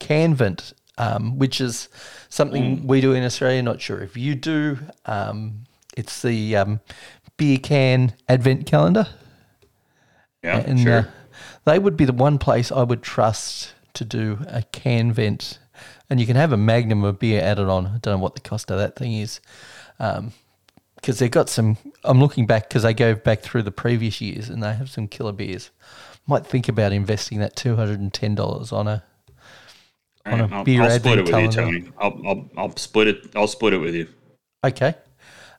Canvent, um, which is something we do in Australia. Not sure if you do. Um, it's the um, beer can advent calendar Yeah, and sure. uh, they would be the one place I would trust to do a can vent. And you can have a magnum of beer added on. I don't know what the cost of that thing is. Because they've got some. I'm looking back because they go back through the previous years and they have some killer beers. Might think about investing that $210 on a All on a right, I'll, beer I'll split it with you. Tony. I'll, I'll I'll split it. I'll split it with you. Okay.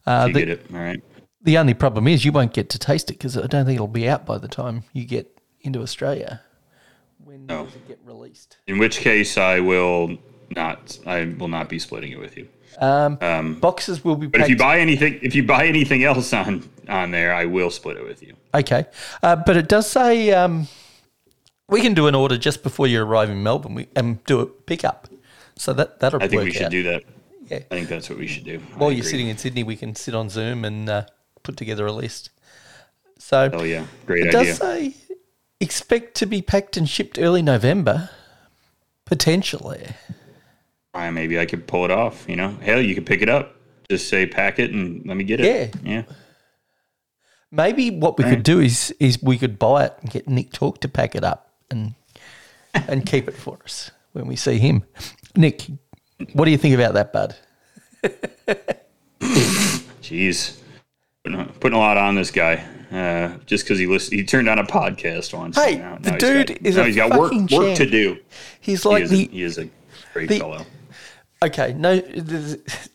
Uh, You the, get it. All right. the only problem is you won't get to taste it because I don't think it'll be out by the time you get into Australia. When No. does it get released? In which case, I will not. I will not be splitting it with you. Um, Um, boxes will be but if you buy anything, if you buy anything else on on there, I will split it with you. okay, uh, but it does say um, we can do an order just before you arrive in Melbourne we, and do a pickup. So that that'll I think we should out. do that. Yeah. I think that's what we should do. I While you're agree. sitting in Sydney, we can sit on Zoom and uh, put together a list. So Oh yeah, great it idea. does say expect to be packed and shipped early November, potentially. Uh, maybe I could pull it off. You know, hell, you could pick it up. Just say pack it and let me get it. Yeah. yeah. Maybe what we could do is is we could buy it and get Nick Talk to pack it up and and keep it for us when we see him. Nick, what do you think about that, bud? Jeez, putting, putting a lot on this guy. Uh, just because he list, he turned on a podcast once. Hey, Now- the now dude got, is now a he's got work work to do. He's He like is, a, the he is a great the- fellow. okay. No,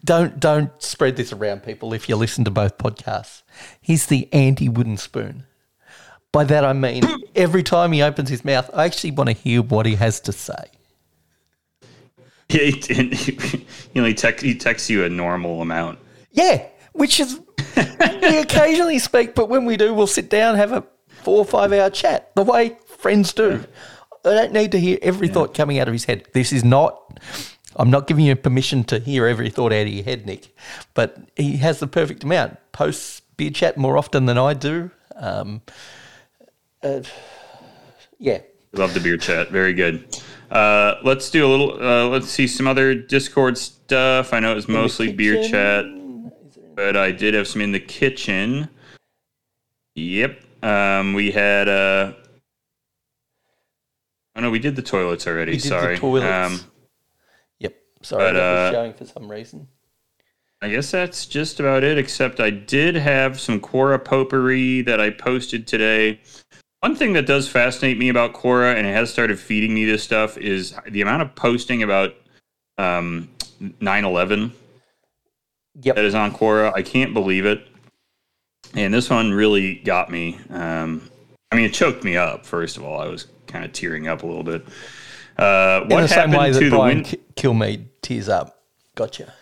don't don't spread this around people. If you listen to both podcasts, he's the anti wooden spoon. By that I mean every time he opens his mouth, I actually want to hear what he has to say. He, he, you know, he, text, he texts you a normal amount. Yeah, which is we occasionally speak, but when we do, we'll sit down, have a four or five hour chat, the way friends do. I don't need to hear every thought coming out of his head. This is not. I'm not giving you permission to hear every thought out of your head, Nick, but he has the perfect amount. Posts beer chat more often than I do. Um, uh, yeah, Love the beer chat. Very good. Uh, let's do a little. Uh, let's see some other Discord stuff. I know it was mostly beer chat, but I did have some in the kitchen. Yep. Um, we had. Uh, oh no, we did the toilets already. We did the Sorry. toilets. Um, yep. Sorry, But, that was uh, showing for some reason. I guess that's just about it, except I did have some Quora potpourri that I posted today. One thing that does fascinate me about Quora, and it has started feeding me this stuff, is the amount of posting about um, 9-11 Yep. that is on Quora. I can't believe it. And this one really got me. Um, I mean, it choked me up, first of all. I was kind of tearing up a little bit. Uh, In what the same way to that the Brian win- Ki- Kilmeade tears up. Gotcha.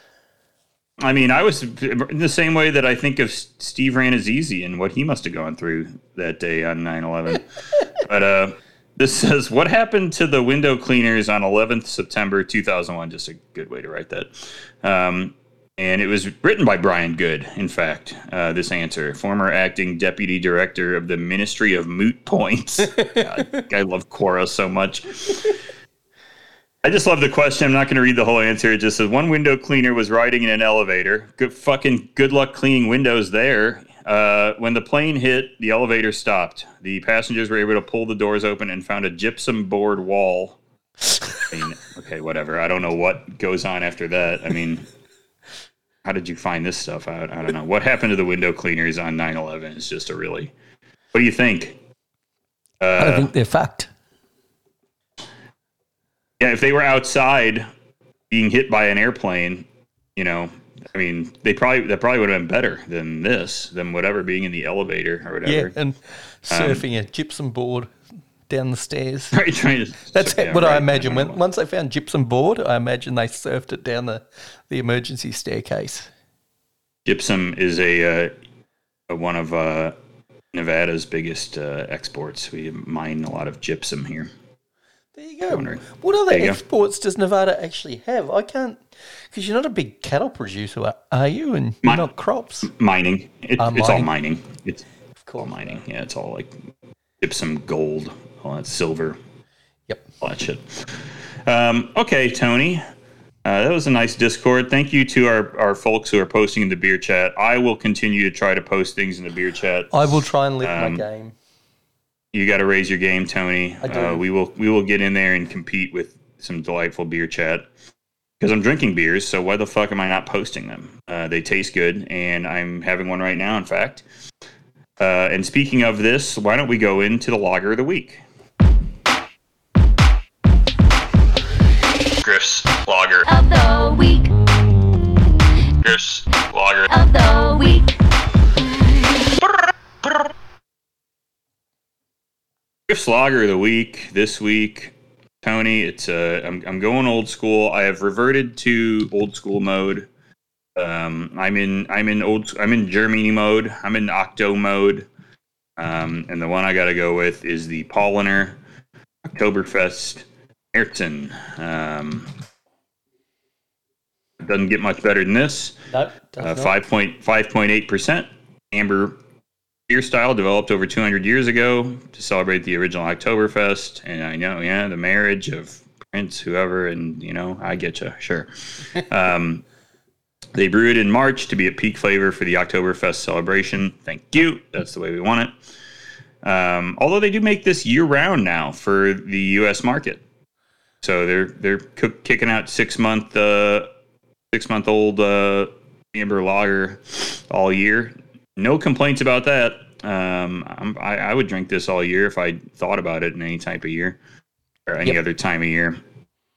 I mean, I was in the same way that I think of Steve Rannazzisi and what he must have gone through that day on 9 11. but uh, this says, What happened to the window cleaners on 11th September 2001? Just a good way to write that. Um, and it was written by Brian Good, in fact, uh, this answer, former acting deputy director of the Ministry of Moot Points. God, I love Quora so much. I just love the question. I'm not going to read the whole answer. It just says one window cleaner was riding in an elevator. Good fucking good luck cleaning windows there. Uh, when the plane hit, the elevator stopped. The passengers were able to pull the doors open and found a gypsum board wall. I mean, okay, whatever. I don't know what goes on after that. I mean, how did you find this stuff out? I don't know. What happened to the window cleaners on 9 11 is just a really. What do you think? I Uh, think they're fucked. Yeah, if they were outside being hit by an airplane, you know, I mean, they probably that probably would have been better than this, than whatever being in the elevator or whatever. Yeah, and surfing a gypsum board down the stairs. Right, to, That's yeah, what I imagine. When once they found gypsum board, I imagine they surfed it down the, the emergency staircase. gypsum is a, uh, a one of uh, Nevada's biggest uh, exports. We mine a lot of gypsum here. There you go. What other you go. exports does Nevada actually have? I can't because you're not a big cattle producer, are- you? And Mi- not crops, Mining, it, Uh, it's all mining. It's of all course. mining. Yeah, it's all like gypsum, gold, all that silver. Yep. all that shit. Um, okay, Tony. Uh, that was a nice Discord. Thank you to our, our folks who are posting in the beer chat. I will continue to try to post things in the beer chat. I will try and lift Um, my game. You got to raise your game, Tony. I do. Uh, we will we will get in there and compete with some delightful beer chat because I'm drinking beers. So why the fuck am I not posting them? Uh, they taste good, and I'm having one right now. In fact. Uh, and speaking of this, why don't we go into the lager of the week? Griff's lager. of the week, Griff's lager. of the week, Griff's lager of the week this week. Tony, it's uh, I'm I'm going old school. I have reverted to old school mode. Um, I'm in I'm in old I'm in Germany mode. I'm in Octo mode. Um, and the one I got to go with is the Paulaner Oktoberfest Ayrton. Um, doesn't get much better than this. Nope. Uh, five point five point eight percent amber beer style developed over 200 years ago to celebrate the original Oktoberfest. And I know, yeah, the marriage of Prince, whoever, and you know, I get you, sure. um, they brew it in March to be a peak flavor for the Oktoberfest celebration. Thank you. That's the way we want it. Um, although they do make this year round now for the U.S. market, so they're they're cook, kicking out six month uh, six month old uh, amber lager all year. No complaints about that. Um, I'm, I, I would drink this all year if I thought about it in any type of year or any Yep. other time of year.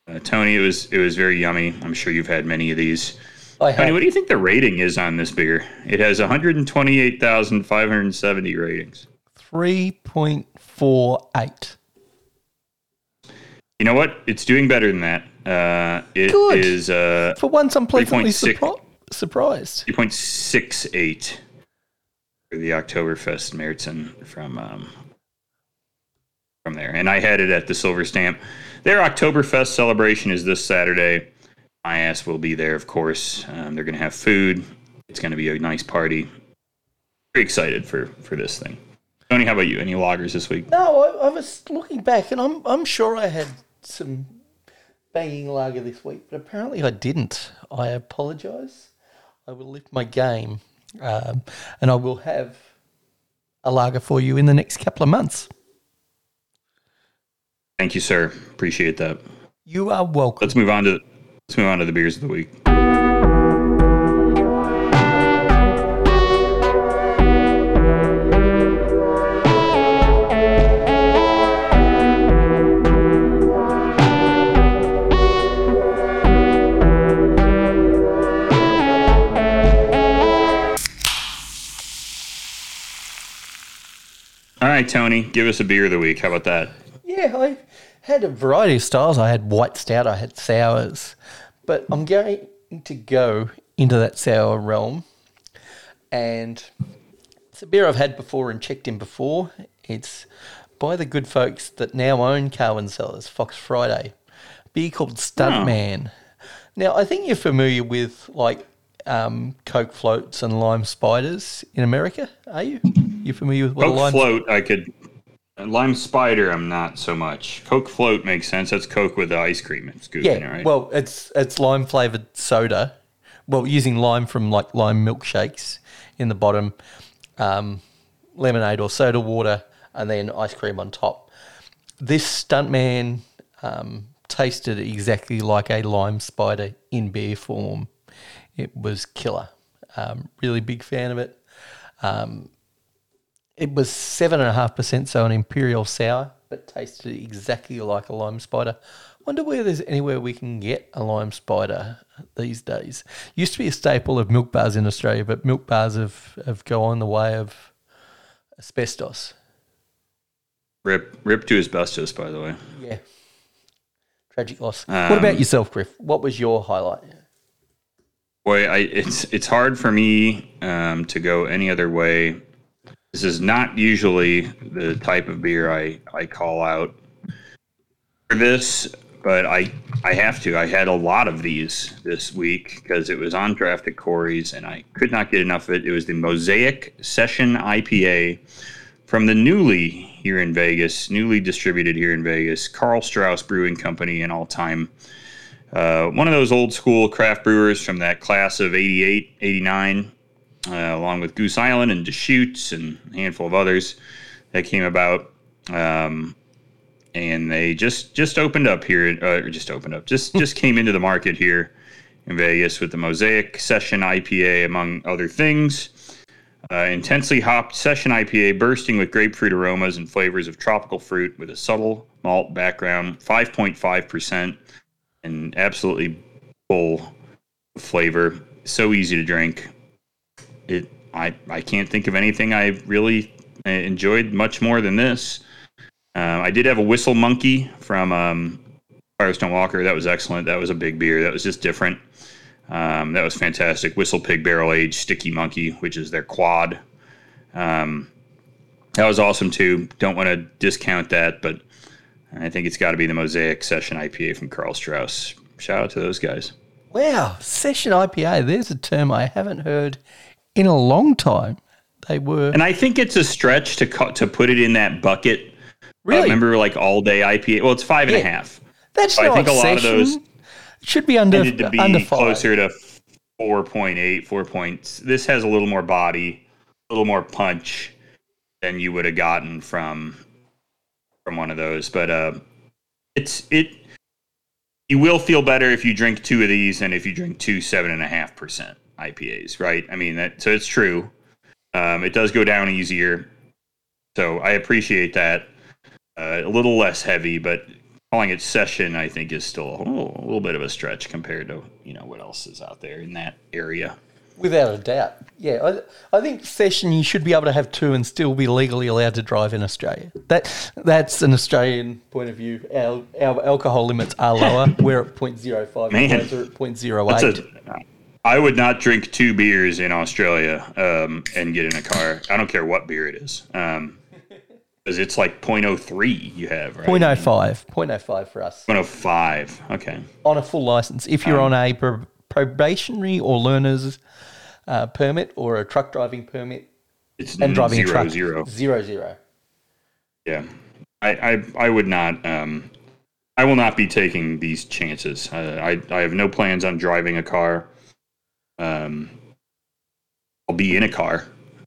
Uh, Tony, it was it was very yummy. I'm sure you've had many of these. I Tony, what do you think the rating is on this beer? It has 128,570 ratings. 3.48. You know what? It's doing better than that. Uh, it Good. is uh, For once, I'm pleasantly 3.6. surpri- surprised. 2.68 for the Oktoberfest Märzen from um, from there. And I had it at the Silver Stamp. Their Oktoberfest celebration is this Saturday. My ass will be there, of course. Um, they're going to have food. It's going to be a nice party. Very excited for for this thing. Tony, how about you? Any lagers this week? No, I, I was looking back, and I'm I'm sure I had some banging lager this week, but apparently I didn't. I apologise. I will lift my game, um, and I will have a lager for you in the next couple of months. Thank you, sir. Appreciate that. You are welcome. Let's move on to let's move on to the beers of the week. Right, Tony, give us a beer of the week. How about that? Yeah, I had a variety of styles. I had white stout, I had sours, but I'm going to go into that sour realm. And it's a beer I've had before and checked in before. It's by the good folks that now own Carwyn Cellars, Fox Friday. Beer called Stuntman. Now, I think you're familiar with like um, Coke floats and lime spiders in America, are you? You familiar with what a Coke lime float, I could. Lime spider, I'm not so much. Coke float makes sense. That's Coke with the ice cream and scoop Yeah, in it, right? well, it's it's lime flavored soda. Well, using lime from like lime milkshakes in the bottom, um, lemonade or soda water, and then ice cream on top. This stuntman um, tasted exactly like a lime spider in beer form. It was killer. Um, really big fan of it. Um, it was seven and a half percent, so an imperial sour, but tasted exactly like a lime spider. I wonder where there's anywhere we can get a lime spider these days. Used to be a staple of milk bars in Australia, but milk bars have, have gone the way of asbestos. rip, rip to asbestos, by the way. Yeah. Tragic loss. what about yourself, Griff? What was your highlight? Boy, I, it's it's hard for me um, to go any other way. This is not usually the type of beer I, I call out for this, but I I have to. I had a lot of these this week because it was on draft at Corey's, and I could not get enough of it. It was the Mosaic Session IPA from the newly here in Vegas, newly distributed here in Vegas, Karl Strauss Brewing Company, an all time uh, one of those old school craft brewers from that class of 88, 89, uh, along with Goose Island and Deschutes and a handful of others that came about. Um, and they just just opened up here, uh, or just opened up, just just came into the market here in Vegas with the Mosaic Session IPA, among other things. Uh, intensely hopped session IPA, bursting with grapefruit aromas and flavors of tropical fruit, with a subtle malt background, 5.5%, and absolutely full flavor. So easy to drink. It, I, I can't think of anything I really uh, enjoyed much more than this. Uh, I did have a Whistle Monkey from um, Firestone Walker. That was excellent. That was a big beer. That was just different. Um, that was fantastic. Whistle Pig Barrel Aged Sticky Monkey, which is their quad. Um, that was awesome too. Don't want to discount that, but I think it's got to be the Mosaic Session IPA from Karl Strauss. Shout out to those guys. Wow, session IPA. There's a term I haven't heard in a long time. They were And I think it's a stretch to co- to put it in that bucket. really. Uh, remember, like all day IPA. Well, it's five and a half. that's so I think a lot of those It should be under Needed to be under five. closer to 4.8, 4 points. This has a little more body, a little more punch than you would have gotten from from one of those. But uh, it's it. You will feel better if you drink two of these than if you drink two seven and a half percent IPAs, right? I mean that. So it's true. Um, it does go down easier. So I appreciate that. Uh, a little less heavy, but calling it session, I think, is still a little, a little bit of a stretch compared to you know what else is out there in that area. Without a doubt. Yeah, I, I think session you should be able to have two and still be legally allowed to drive in Australia. That that's an Australian point of view. Our our alcohol limits are lower. We're at 0.05 Man, are at 0.08. I would not drink two beers in Australia um, and get in a car. I don't care what beer it is, because it's like 0.03 you have, right? 0.05. 0.05 for us. 0.05. Okay. On a full license. If you're on a pro- probationary or learner's uh, permit or a truck driving permit It's and driving zero, a truck. zero. Zero, zero. Yeah, I, I, I would not. Um, I will not be taking these chances. Uh, I, I have no plans on driving a car. Um, I'll be in a car,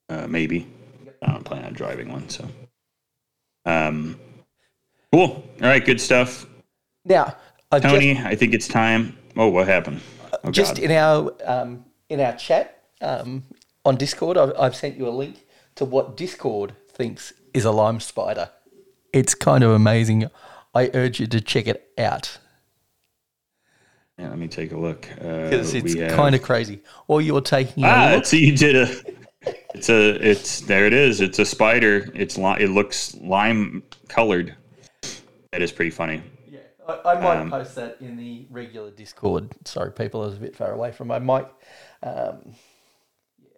uh, maybe. I don't plan on driving one. So, um, cool. All right, good stuff. Now, just- Tony, I think it's time. Oh, what happened? Oh, just God. in our um, in our chat um, on Discord, I've, I've sent you a link to what Discord thinks is a lime spider. It's kind of amazing. I urge you to check it out yeah, let me take a look. Uh, because it's have- kind of crazy. Or you're taking a Ah, look, so you did a. It's a. It's there. It is. It's a spider. It's li- It looks lime colored. That is pretty funny. yeah, I, I might um, post that in the regular Discord. Sorry, people, I was a bit far away from my mic. Um, yeah.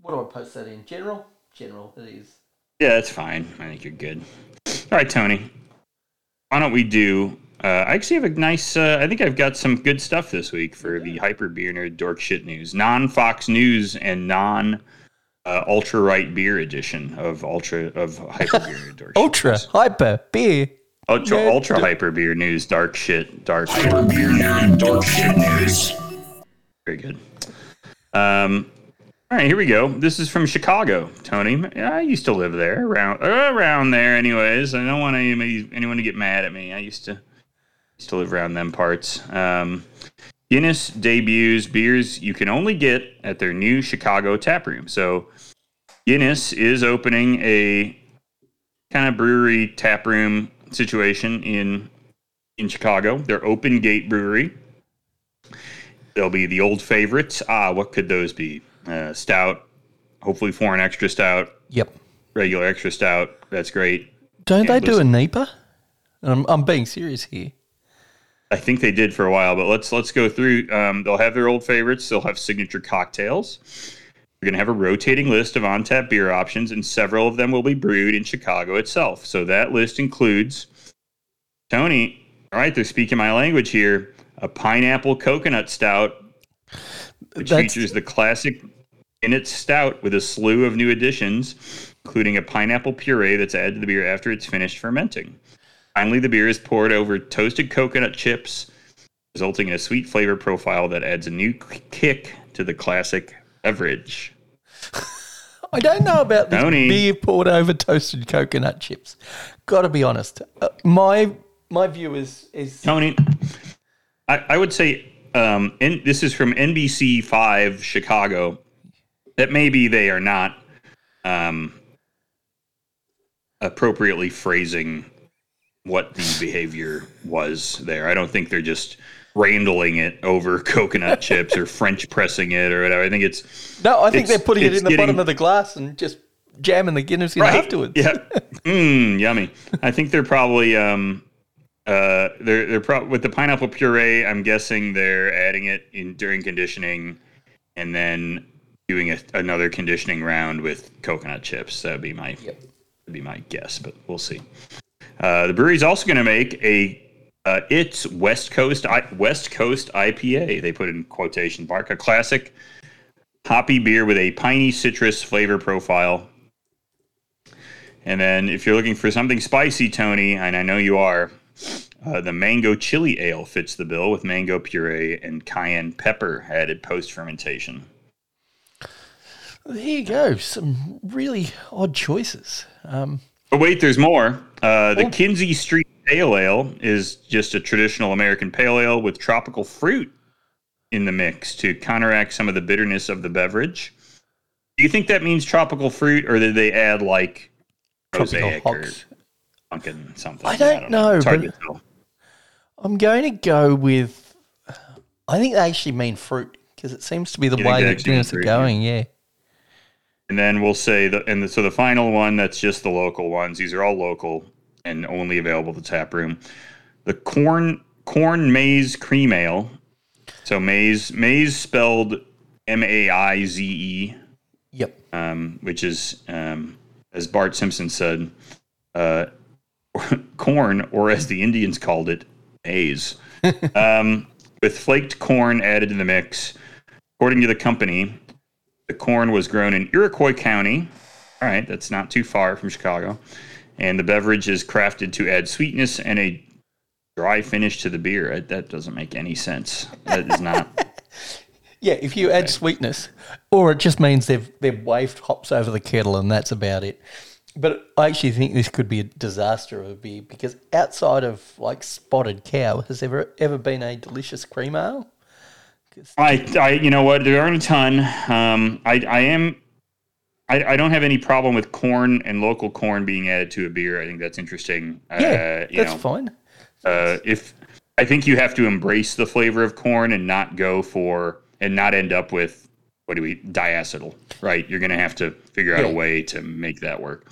What do I post that in? General? General, it is. Yeah, that's fine. I think you're good. All right, Tony. Why don't we do? Uh, I actually have a nice. Uh, I think I've got some good stuff this week for the Hyper Beer Nerd Dork Shit News, non Fox News and non uh, Ultra Right Beer edition of Ultra of Hyper Beer Nerd Dork. Shit Ultra, News. hyper, beer. Ultra Nerd Ultra Hyper Beer News, Dark Shit, Dark Shit. Hyper Beer Nerd Dork Shit News. Very good. Um, all right, here we go. This is from Chicago, Tony. I used to live there, around around there. Anyways, I don't want any, anyone to get mad at me. I used to used to live around them parts. Um, Guinness debuts beers you can only get at their new Chicago tap room. So Guinness is opening a kind of brewery tap room situation in in Chicago. Their open gate brewery. There'll be the old favorites. Ah, what could those be? Uh, stout, hopefully foreign extra stout, Yep. regular extra stout. That's great. Don't Yeah, they do a listen. NEPA? I'm, I'm being serious here. I think they did for a while, but let's let's go through. Um, they'll have their old favorites. They'll have signature cocktails. We're going to have a rotating list of on tap beer options, and several of them will be brewed in Chicago itself. So that list includes Tony. All right, they're speaking my language here. A pineapple coconut stout, which That's- features the classic Guinness stout with a slew of new additions, including a pineapple puree that's added to the beer after it's finished fermenting. Finally, the beer is poured over toasted coconut chips, resulting in a sweet flavor profile that adds a new kick to the classic beverage. I don't know about this Tony. beer poured over toasted coconut chips. Got to be honest. Uh, my my view is is Tony, I, I would say um, in, this is from NBC Five Chicago. That maybe they are not um, appropriately phrasing what the behavior was there. I don't think they're just randling it over coconut chips or French pressing it or whatever. I think it's no. I think they're putting it in the getting- bottom of the glass and just jamming the Guinness in afterwards. Yeah. Mmm, yummy. I think they're probably um uh they're they're pro- with the pineapple puree, I'm guessing they're adding it in during conditioning and then doing a, another conditioning round with coconut chips. That'd be my that'd be my guess, but we'll see. Uh, the brewery's also going to make a uh, it's West Coast I, West Coast IPA. They put in quotation mark a classic hoppy beer with a piney citrus flavor profile. And then if you're looking for something spicy, Tony, and I know you are, uh, the mango chili ale fits the bill with mango puree and cayenne pepper added post fermentation. There you go. Some really odd choices. Um, But wait, there's more. Uh, the Kinzie Street Pale Ale is just a traditional American pale ale with tropical fruit in the mix to counteract some of the bitterness of the beverage. Do you think that means tropical fruit, or did they add like tropical or hops. pumpkin something? I don't know, It's hard but- to tell. I'm going to go with. I think they actually mean fruit because it seems to be the You way that actually are going. Yeah. And then we'll say the and the, so the final one that's just the local ones. These are all local and only available at the tap room. The corn corn maize cream ale. So maize maize spelled M A I Z E, Yep. um, which is um, as Bart Simpson said, uh, corn, or as the Indians called it, maize, um, with flaked corn added to the mix. According to the company, the corn was grown in Iroquois County. All right, that's not too far from Chicago. And the beverage is crafted to add sweetness and a dry finish to the beer. That- doesn't make any sense. That is not. Yeah, if you add sweetness, or it just means they've they've waved hops over the kettle and that's about it. But I actually think this could be a disaster of a beer because outside of like Spotted Cow, has there ever ever been a delicious cream ale? I, I, you know what? There aren't a ton. Um, I, I am. I, I don't have any problem with corn and local corn being added to a beer. I think that's interesting. Yeah, uh, you that's know, fine. uh, if I think you have to embrace the flavor of corn and not go for and not end up with what do we diacetyl, right? You're going to have to figure out a way to make that work.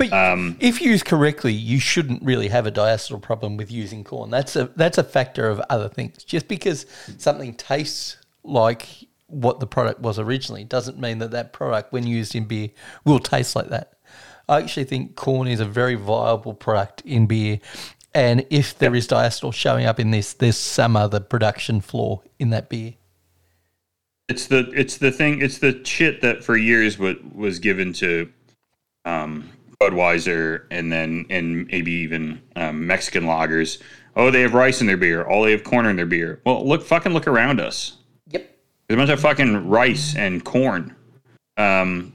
But Um, if used correctly, you shouldn't really have a diacetyl problem with using corn. That's a that's a factor of other things. Just because something tastes like what the product was originally doesn't mean that that product, when used in beer, will taste like that. I actually think corn is a very viable product in beer, and if there is diacetyl showing up in this, there's some other production flaw in that beer. It's the it's the thing it's the shit that for years what was given to um, Budweiser and then and maybe even um, Mexican lagers. Oh, they have rice in their beer. Oh, they have corn in their beer. Well, look, fucking look around us. Yep. There's a bunch of fucking rice and corn. Um,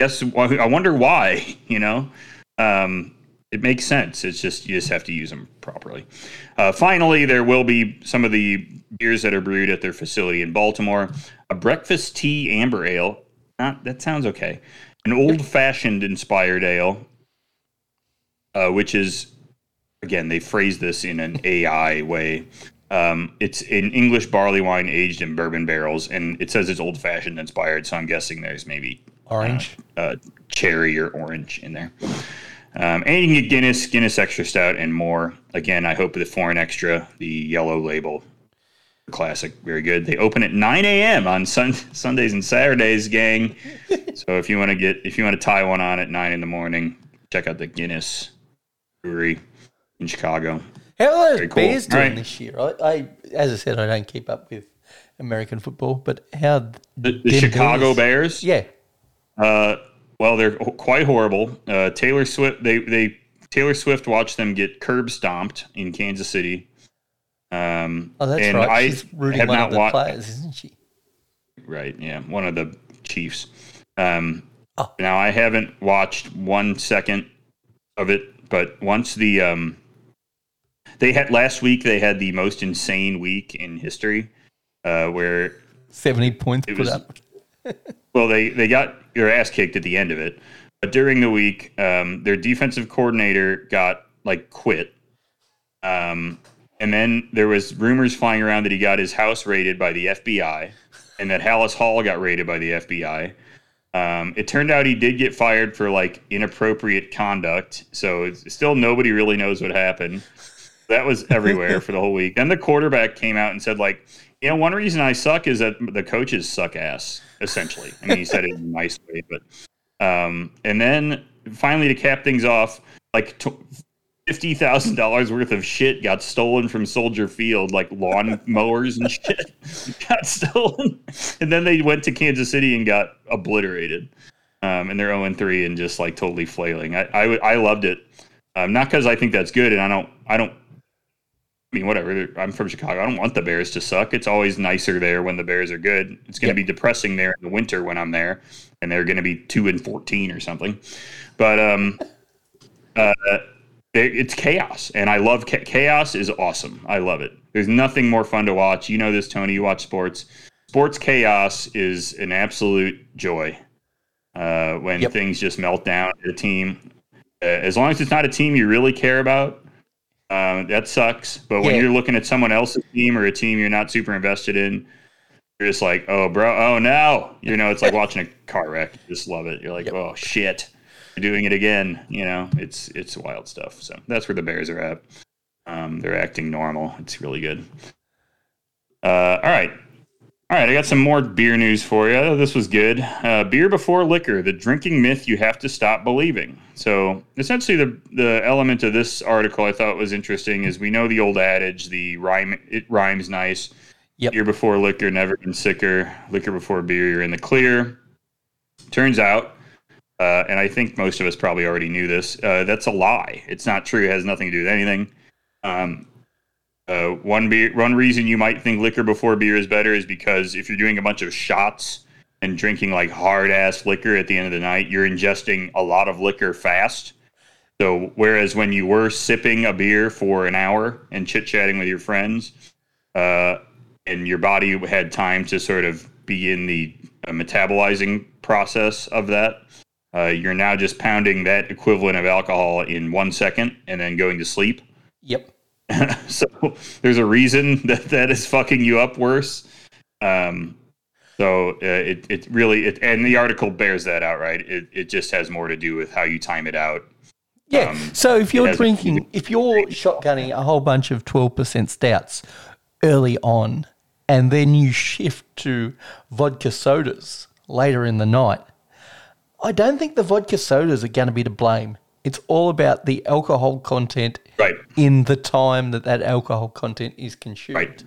yes, I wonder why. You know, um, it makes sense. It's just you just have to use them properly. Uh, finally, there will be some of the beers that are brewed at their facility in Baltimore. A breakfast tea amber ale. Not that sounds okay. An old fashioned inspired ale, uh, which is again they phrase this in an AI way. Um, it's an English barley wine aged in bourbon barrels, and it says it's old fashioned inspired. So I'm guessing there's maybe Orange. uh, cherry or orange in there. Um, and you can get Guinness, Guinness Extra Stout, and more. Again, I hope the foreign extra, the yellow label, classic, very good. They open at 9 a.m. on sun- Sundays and Saturdays, gang. so if you want to get, if you want to tie one on at nine in the morning, check out the Guinness Brewery in Chicago. How are those cool. Bears doing Alright. this year? I, I, as I said, I don't keep up with American football, but how The, the Chicago Bears, Yeah, Uh, well, they're quite horrible. Uh, Taylor Swift, they they Taylor Swift watched them get curb stomped in Kansas City. Um, oh, that's and right. I She's rooting one of the wa- players, isn't she? Right, yeah, one of the Chiefs. Um, Oh. Now I haven't watched one second of it, but once the um, they had last week they had the most insane week in history, uh, where 70 points put was- up. well they they got their ass kicked at the end of it, but during the week, um, their defensive coordinator got like quit, um, and then there was rumors flying around that he got his house raided by the FBI, and that Halas Hall got raided by the FBI. Um, it turned out he did get fired for like inappropriate conduct. So it's, still nobody really knows what happened. That was everywhere for the whole week. Then the quarterback came out and said like, you know, one reason I suck is that the coaches suck ass. Essentially, I mean, he said it in a nice way, but um, and then finally to cap things off, like t- fifty thousand dollars worth of shit got stolen from Soldier Field, like lawn mowers and shit got stolen, and then they went to Kansas City and got obliterated. Um, and they're zero and three and just like totally flailing. I I, I loved it, um, not because I think that's good, and I don't I don't. I mean, whatever. I'm from Chicago. I don't want the Bears to suck. It's always nicer there when the Bears are good. It's going to Yep. be depressing there in the winter when I'm there, and they're going to be two and fourteen or something. But um, uh, it's chaos, and I love cha- chaos. Is awesome. I love it. There's nothing more fun to watch. You know this, Tony. You watch sports. Sports chaos is an absolute joy. Uh, when Yep. things just melt down at a team, uh, as long as it's not a team you really care about, um, that sucks. But when Yeah. you're looking at someone else's team or a team you're not super invested in, you're just like, oh, bro, oh no. You know, it's like watching a car wreck. You just love it. You're like, Yep. oh shit, doing it again. You know, it's it's wild stuff. So that's where the Bears are at. Um, they're acting normal. It's really good. Uh, all right. All right, I got some more beer news for you. This was good. Uh, beer before liquor, the drinking myth you have to stop believing. So, essentially, the the element of this article I thought was interesting is we know the old adage, the rhyme it rhymes nice. Yep. Beer before liquor, never been sicker. Liquor before beer, you're in the clear. Turns out, uh, and I think most of us probably already knew this. Uh, that's a lie. It's not true. It has nothing to do with anything. Um, uh, one beer, one reason you might think liquor before beer is better is because if you're doing a bunch of shots and drinking like hard ass liquor at the end of the night, you're ingesting a lot of liquor fast. So whereas when you were sipping a beer for an hour and chit chatting with your friends, uh, and your body had time to sort of be in the uh, metabolizing process of that, uh, you're now just pounding that equivalent of alcohol in one second and then going to sleep. Yep. so there's a reason that that is fucking you up worse. Um, so uh, it it really it, and the article bears that out, right? It it just has more to do with how you time it out. Yeah. Um, so if you're drinking, if you're shotgunning a whole bunch of 12% stouts early on, and then you shift to vodka sodas later in the night, I don't think the vodka sodas are going to be to blame. It's all about the alcohol content Right. in the time that that alcohol content is consumed. Right.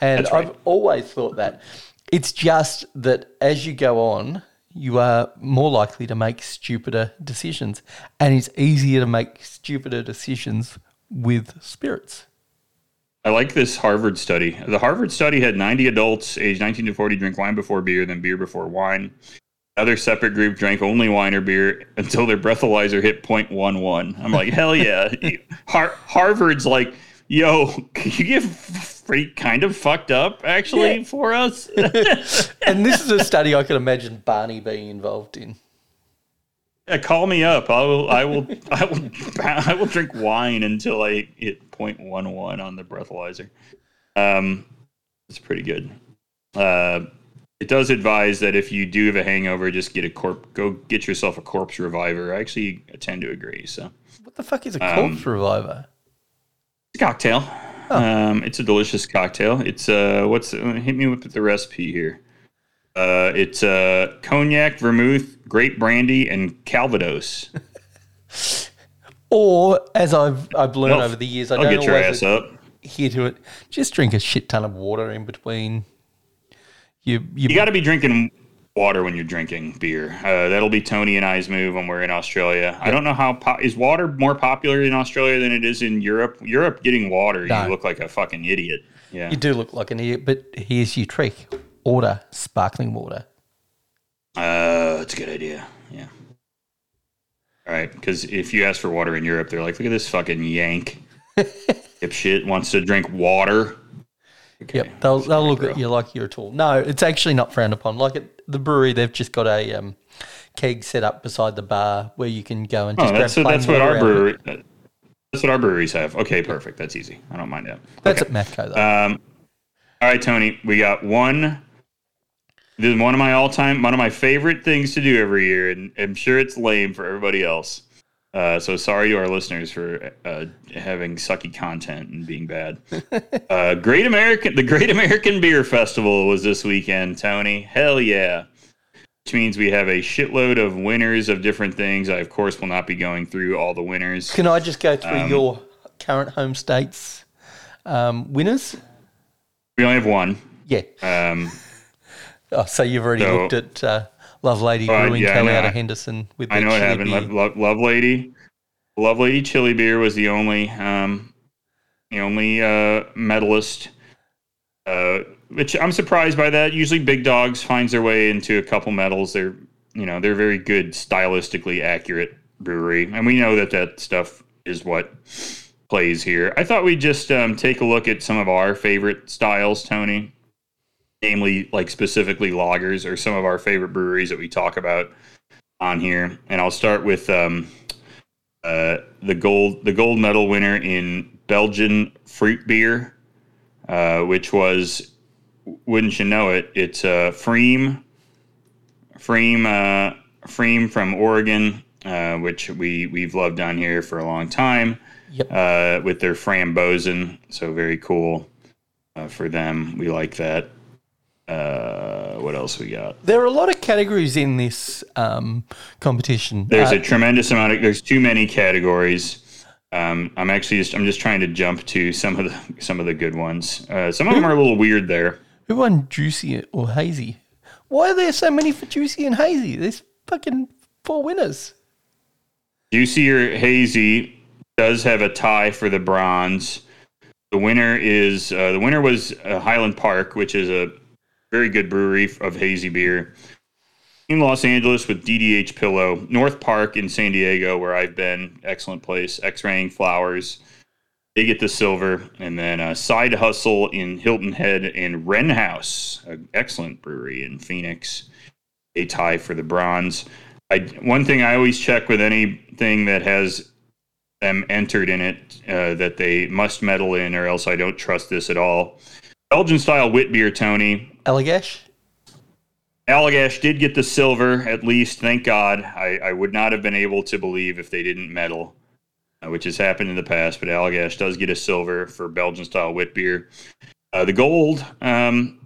And right. I've always thought that. It's just that as you go on, you are more likely to make stupider decisions. And it's easier to make stupider decisions with spirits. I like this Harvard study. The Harvard study had 90 adults aged 19 to 40 drink wine before beer, then beer before wine. Another separate group drank only wine or beer until their breathalyzer hit 0.11. I'm like, hell yeah. Har- Harvard's like, yo, can you get freak kind of fucked up actually Yeah. for us? And this is a study I could imagine Barney being involved in. Yeah, call me up. I will. I will. I will. I will drink wine until I hit 0.11 on the breathalyzer. Um, it's pretty good. Uh, it does advise that if you do have a hangover, just get a corp. Go get yourself a corpse reviver. I actually tend to agree. So What the fuck is a Um, corpse reviver? it's a cocktail. Um, it's a delicious cocktail. It's uh, what's hit me with the recipe here. Uh, it's uh, cognac, vermouth, grape brandy, and Calvados. Or, as I've, I've learned over the years, I I'll don't get your ass up. adhere to it. Just drink a shit ton of water in between. You, you, You got to be drinking water when you're drinking beer. Uh, that'll be Tony and I's move when we're in Australia. I don't know how po- is water more popular in Australia than it is in Europe. Europe getting water, No. you look like a fucking idiot. Yeah. You do look like an idiot, but here's your trick: order sparkling water. Uh, that's a good idea. Yeah. All right, because if you ask for water in Europe, they're like, "Look at this fucking yank, if shit wants to drink water." Okay, Yep, they'll they'll look at you like you're a tool. No, it's actually not frowned upon. Like at the brewery, they've just got a um, keg set up beside the bar where you can go and Oh, just that's grab plain that's what our brewery. That's what our breweries have. Okay, perfect. That's easy. I don't mind that. That's okay. at Matco though. Um, all right, Tony, we got one. This is one of my all-time, one of my favorite things to do every year, and I'm sure it's lame for everybody else. Uh, so sorry to our listeners for uh, having sucky content and being bad. uh, Great American, the Great American Beer Festival was this weekend, Tony. Hell yeah! Which means we have a shitload of winners of different things. I of course will not be going through all the winners. Can I just go through um, your current home states um, winners? We only have one. Yeah. Um, Oh, so you've already So- looked at uh, Love Lady Uh, Brewing yeah, Co. out of Henderson with I know chili happened. Love, Love, Love Lady, Love Lady Chili Beer was the only, um, the only uh, medalist. Uh, which I'm surprised by that. Usually, Big Dogs finds their way into a couple medals. They're, you know, they're very good, stylistically accurate brewery, and we know that that stuff is what plays here. I thought we'd just um, take a look at some of our favorite styles, Tony. Namely, like specifically lagers or some of our favorite breweries that we talk about on here, and I'll start with um, uh, the gold the gold medal winner in Belgian fruit beer, uh, which was wouldn't you know it? It's uh, pFriem, pFriem, uh, pFriem from Oregon, uh, which we we've loved on here for a long time. Yep. Uh, with their frambozen, so very cool uh, for them. We like that. Uh, what else we got? There are a lot of categories in this um, competition. There's Uh, a tremendous amount of. There's too many categories. Um, I'm actually just. I'm just trying to jump to some of the some of the good ones. Uh, some of them are a little weird there. who won Juicy or Hazy? Why are there so many for Juicy and Hazy? There's fucking four winners. Juicy or hazy does have a tie for the bronze. The winner is uh, the winner was uh, Highland Park, which is a very good brewery of hazy beer in Los Angeles with DDH Pillow, North Park in San Diego, where I've been, excellent place. X-raying flowers, they get the silver, and then uh, Side Hustle in Hilton Head and Wren House, an excellent brewery in Phoenix, a tie for the bronze. I, one thing I always check with anything that has them entered in it uh, that they must medal in, or else I don't trust this at all. Belgian style wit beer, Tony. Allagash? Allagash did get the silver, at least. Thank God. I, I would not have been able to believe if they didn't medal, uh, which has happened in the past. But Allagash does get a silver for Belgian style wit beer. Uh, the gold, um,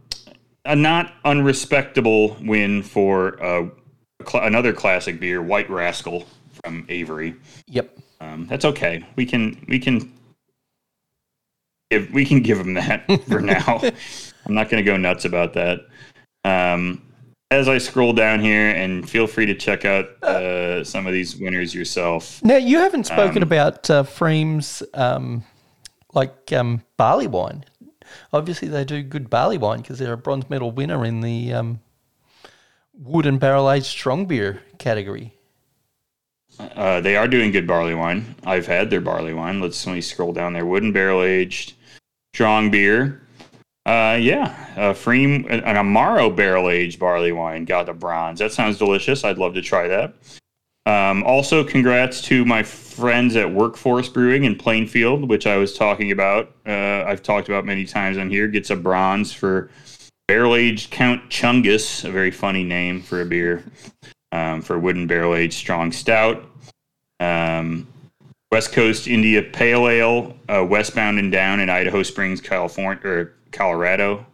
a not unrespectable win for uh, cl- another classic beer, White Rascal from Avery. Yep. Um, that's okay. We can we can give we can give them that for now. I'm not going to go nuts about that. Um, as I scroll down here, and feel free to check out uh, some of these winners yourself. Now, you haven't spoken Um, about uh, pFriem's um, like um, barley wine. Obviously, they do good barley wine because they're a bronze medal winner in the um, wood and barrel aged strong beer category. Uh, they are doing good barley wine. I've had their barley wine. Let's let me scroll down there. Wooden barrel aged strong beer. Uh, yeah, uh, pFriem, an Amaro barrel aged barley wine got the bronze. That sounds delicious. I'd love to try that. Um, also, congrats to my friends at Werk Force Brewing in Plainfield, which I was talking about. Uh, I've talked about many times on here. Gets a bronze for barrel aged Count Chungus, a very funny name for a beer um, for wooden barrel aged strong stout. Um, West Coast India Pale Ale, uh, westbound and down in Idaho Springs, California or Colorado,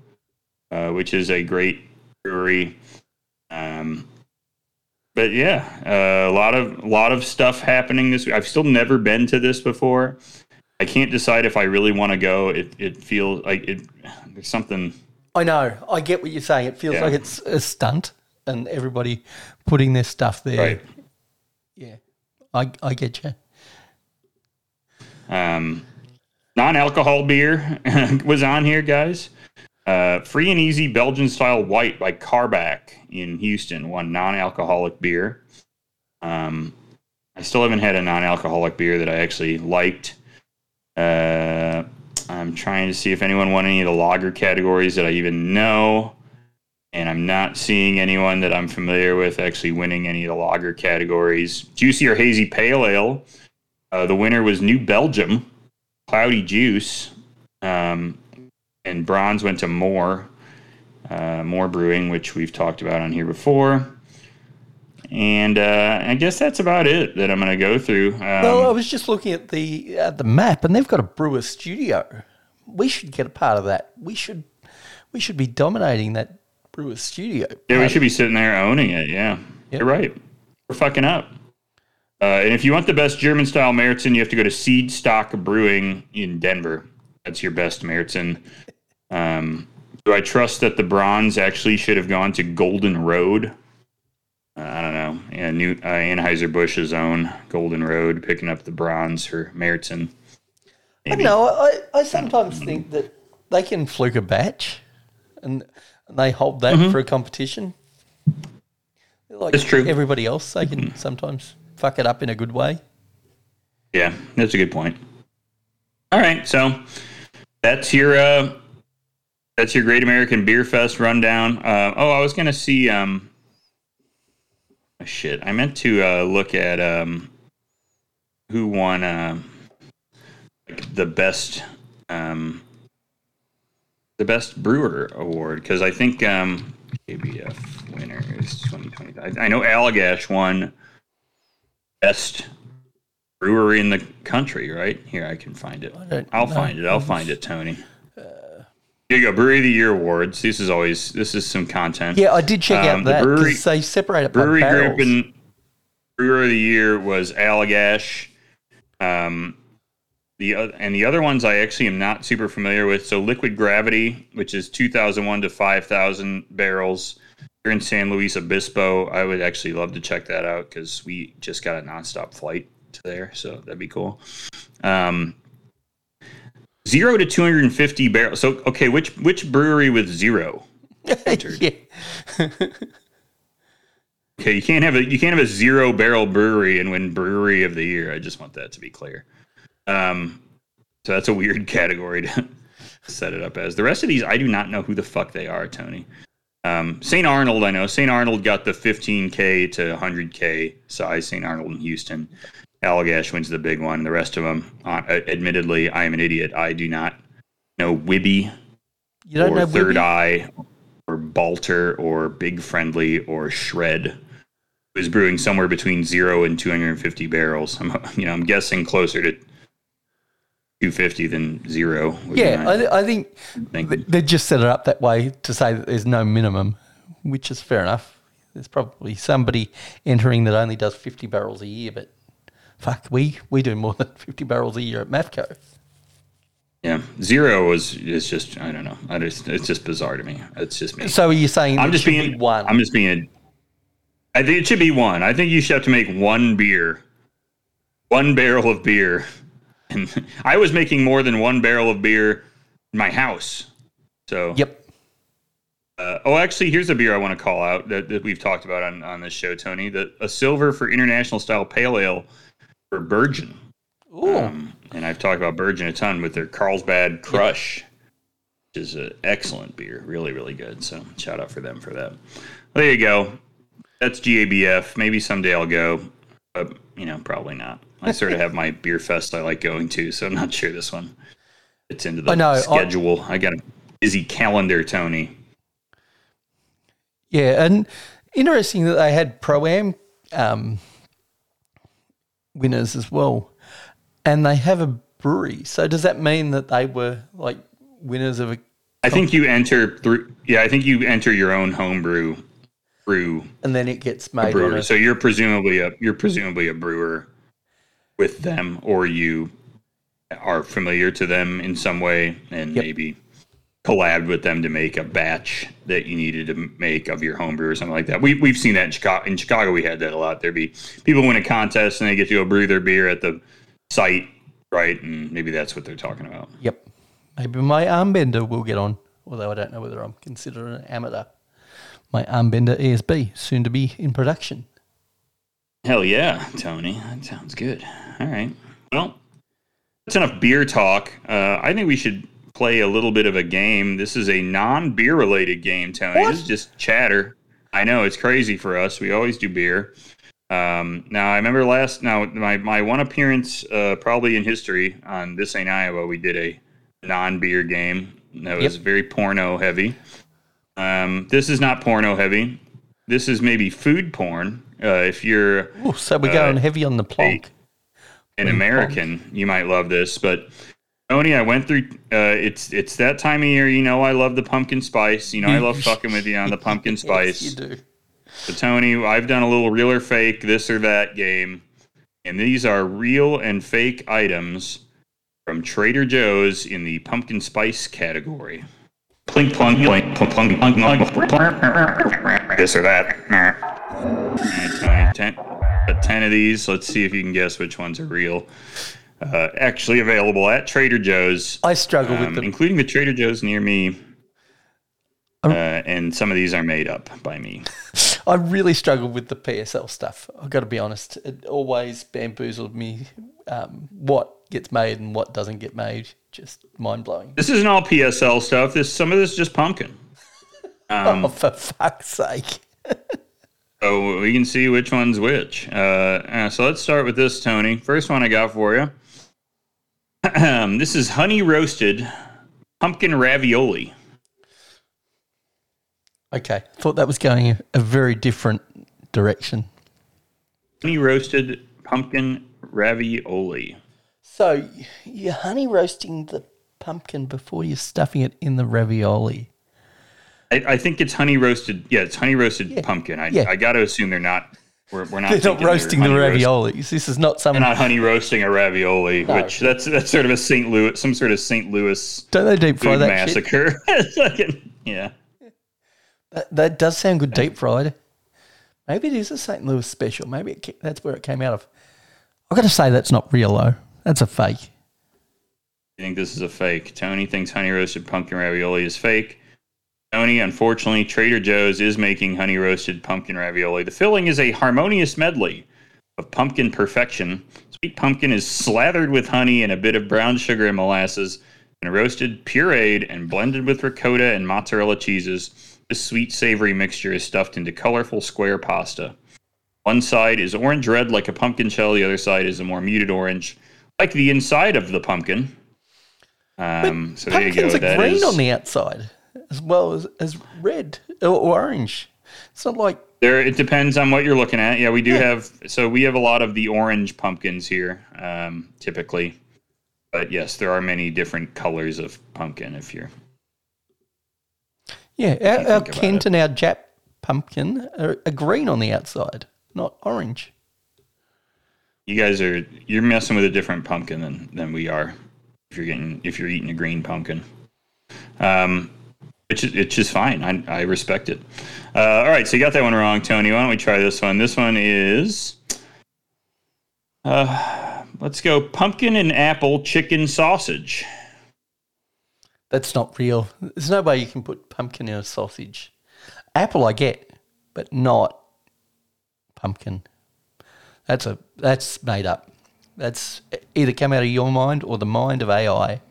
uh, which is a great brewery. Um, but yeah, uh, a lot of a lot of stuff happening this week. I've still never been to this before. I can't decide if I really want to go. It it feels like it. There's something. I know. I get what you're saying. It feels Yeah. like it's a stunt and everybody putting their stuff there. Right. Yeah. I, I get you. Um, non-alcohol beer was on here, guys. Uh, free and easy Belgian style white by Karbach in Houston won non-alcoholic beer. Um, I still haven't had a non-alcoholic beer that I actually liked. Uh, I'm trying to see if anyone won any of the lager categories that I even know, and I'm not seeing anyone that I'm familiar with actually winning any of the lager categories. Juicy or hazy pale ale. Uh, the winner was New Belgium, Cloudy Juice, um, and bronze went to More, uh, More Brewing, which we've talked about on here before. And uh, I guess that's about it that I'm going to go through. Um, Well, I was just looking at the at the map, and they've got a brewer studio. We should get a part of that. We should we should be dominating that brewer studio. Yeah, we should be sitting there owning it. Yeah, Yep. you're right. We're fucking up. Uh, and if you want the best German style Märzen, you have to go to Seedstock Brewing in Denver. That's your best Märzen. Um, do I trust that the bronze actually should have gone to Golden Road? Uh, I don't know. Yeah, New uh, Anheuser Busch's own Golden Road picking up the bronze for Märzen. I know. I, I sometimes think that they can fluke a batch, and, and they hold that for a competition. Like It's true. Everybody else, they can sometimes fuck it up in a good way. Yeah, that's a good point. All right, so that's your uh, that's your Great American Beer Fest rundown. Uh, oh, I was gonna see. Um, oh, shit, I meant to uh, look at um, who won uh, like the best um, the best brewer award because I think um, ABF winners 2020. I, I know Allagash won best brewery in the country, right? Here, I can find it. I'll find it. I'll find it, Tony. Here you go. Brewery of the Year awards. This is always this is some content. Yeah, I did check Um, out the that brewery- they separate it by Brewery barrels. group and Brewer of the Year was Allagash. Um, the and the other ones I actually am not super familiar with. So Liquid Gravity, which is two thousand one to five thousand barrels. Here in San Luis Obispo, I would actually love to check that out because we just got a nonstop flight to there, so that'd be cool. Um, zero to two hundred and fifty barrels. So okay, which which brewery with zero? entered? Okay, you can't have a you can't have a zero barrel brewery and win brewery of the year. I just want that to be clear. Um, so that's a weird category to set it up as. The rest of these, I do not know who the fuck they are, Tony. Um, St. Arnold, I know. St. Arnold got the 15k to 100k size. St. Arnold in Houston. Allagash wins the big one. The rest of them, uh, admittedly, I am an idiot. I do not know Wibby you don't or know Third Wibby? Eye or Balter or Big Friendly or Shred. It was brewing somewhere between zero and 250 barrels. I'm, you know, I'm guessing closer to 250 than zero. Yeah, I, I think th- they just set it up that way to say that there's no minimum, which is fair enough. There's probably somebody entering that only does 50 barrels a year, but fuck, we, we do more than 50 barrels a year at MAFCO. yeah, zero was is just I don't know. I just it's just bizarre to me. It's just me. So are you saying I'm just being be one? I'm just being. I think it should be one. I think you should have to make one beer, one barrel of beer, and I was making more than one barrel of beer in my house. So yep. Uh, oh, actually, here's a beer I want to call out that, that we've talked about on, on this show, Tony. The a silver for international style pale ale for Burgeon. Ooh. Um, and I've talked about Burgeon a ton with their Carlsbad Crush, which is an excellent beer. Really, really good. So shout out for them for that. There you go. That's GABF. Maybe someday I'll go, but you know, probably not. I sort of have my beer fest I like going to, so I'm not sure this one fits into the I know, I- schedule. I got a busy calendar, Tony. Yeah, and interesting that they had pro am um, winners as well, and they have a brewery. So does that mean that they were like winners of a? I think you enter through. Yeah, I think you enter your own homebrew brew And then it gets made brewer. So you're presumably a you're presumably a brewer with them, or you are familiar to them in some way, and Yep. maybe collabed with them to make a batch that you needed to make of your homebrew or something like that. We we've seen that in Chicago. In Chicago, we had that a lot. There'd be people win a contest and they get to go brew their beer at the site, right? And maybe that's what they're talking about. Yep. Maybe my armbender will get on, although I don't know whether I'm considered an amateur. My armbender ESB soon to be in production. Hell yeah, Tony. That sounds good. All right. Well, that's enough beer talk. Uh, I think we should play a little bit of a game. This is a non beer related game, Tony. What? This is just chatter. I know it's crazy for us. We always do beer. Um, now I remember last now my, my one appearance uh, probably in history on this ain't Iowa. We did a non beer game that was Yep. very porno heavy. Um, this is not porno heavy. This is maybe food porn. Uh, if you're Ooh, so we're Uh, going heavy on the plonk. an Food American, you might love this. But Tony, I went through. Uh, it's it's that time of year. You know, I love the pumpkin spice. You know, I love fucking with you on the pumpkin spice. Yes, you do. So Tony, I've done a little real or fake, this or that game, and these are real and fake items from Trader Joe's in the pumpkin spice category. Plink plunk plink plunk plunk plunk plunk. This or that. All right, Tony, ten, of these. Let's see if you can guess which ones are real. Uh, actually available at Trader Joe's, I struggle um, with them. including the Trader Joe's near me. Um, Uh, and some of these are made up by me. I really struggle with the PSL stuff. I've got to be honest. It always bamboozled me um, what gets made and what doesn't get made. Just mind blowing. This isn't all PSL stuff. This some of this is just pumpkin. Um, oh, for fuck's sake. So we can see which one's which. Uh, uh, so let's start with this, Tony. First one I got for you. this is honey roasted pumpkin ravioli. Okay. Thought that was going a, a very different direction. Honey roasted pumpkin ravioli. So you're honey roasting the pumpkin before you're stuffing it in the ravioli. I, I think it's honey roasted. Yeah, it's honey roasted pumpkin. I, yeah. I got to assume they're not. We're, we're not. They're not thinking roasting the honey roast- raviolis. This is not some. They're not honey roasting a ravioli, No. which that's that's sort of a St. Louis, some sort of St. Louis Don't they deep fry that shit? massacre. Like an- yeah. That, that does sound good deep fried. Maybe it is a St. Louis special. Maybe it, that's where it came out of. I've got to say that's not real though. That's a fake. You think this is a fake. Tony thinks honey roasted pumpkin ravioli is fake. Tony, unfortunately, Trader Joe's is making honey roasted pumpkin ravioli. The filling is a harmonious medley of pumpkin perfection. Sweet pumpkin is slathered with honey and a bit of brown sugar and molasses, and roasted, pureed, and blended with ricotta and mozzarella cheeses. This sweet, savory mixture is stuffed into colorful square pasta. One side is orange red like a pumpkin shell, the other side is a more muted orange, like the inside of the pumpkin. Um, so there you go. Pumpkins are That green is- on the outside as well as, as red or orange. It's not like There, it depends on what you're looking at. Yeah, we do have. So we have a lot of the orange pumpkins here, um, typically. But yes, there are many different colors of pumpkin. If you're, yeah, our, our Kent and our Jap pumpkin are, are green on the outside, not orange. you guys are, you're messing with a different pumpkin than than we are. If you're getting, if you're eating a green pumpkin, um, it's it's just fine. I I respect it. Uh, all right, so you got that one wrong, Tony. Why don't we try this one? This one is. Uh, let's go pumpkin and apple chicken sausage. That's not real. There's no way you can put pumpkin in a sausage. Apple, I get, but not pumpkin. That's a that's made up. That's either come out of your mind or the mind of AI.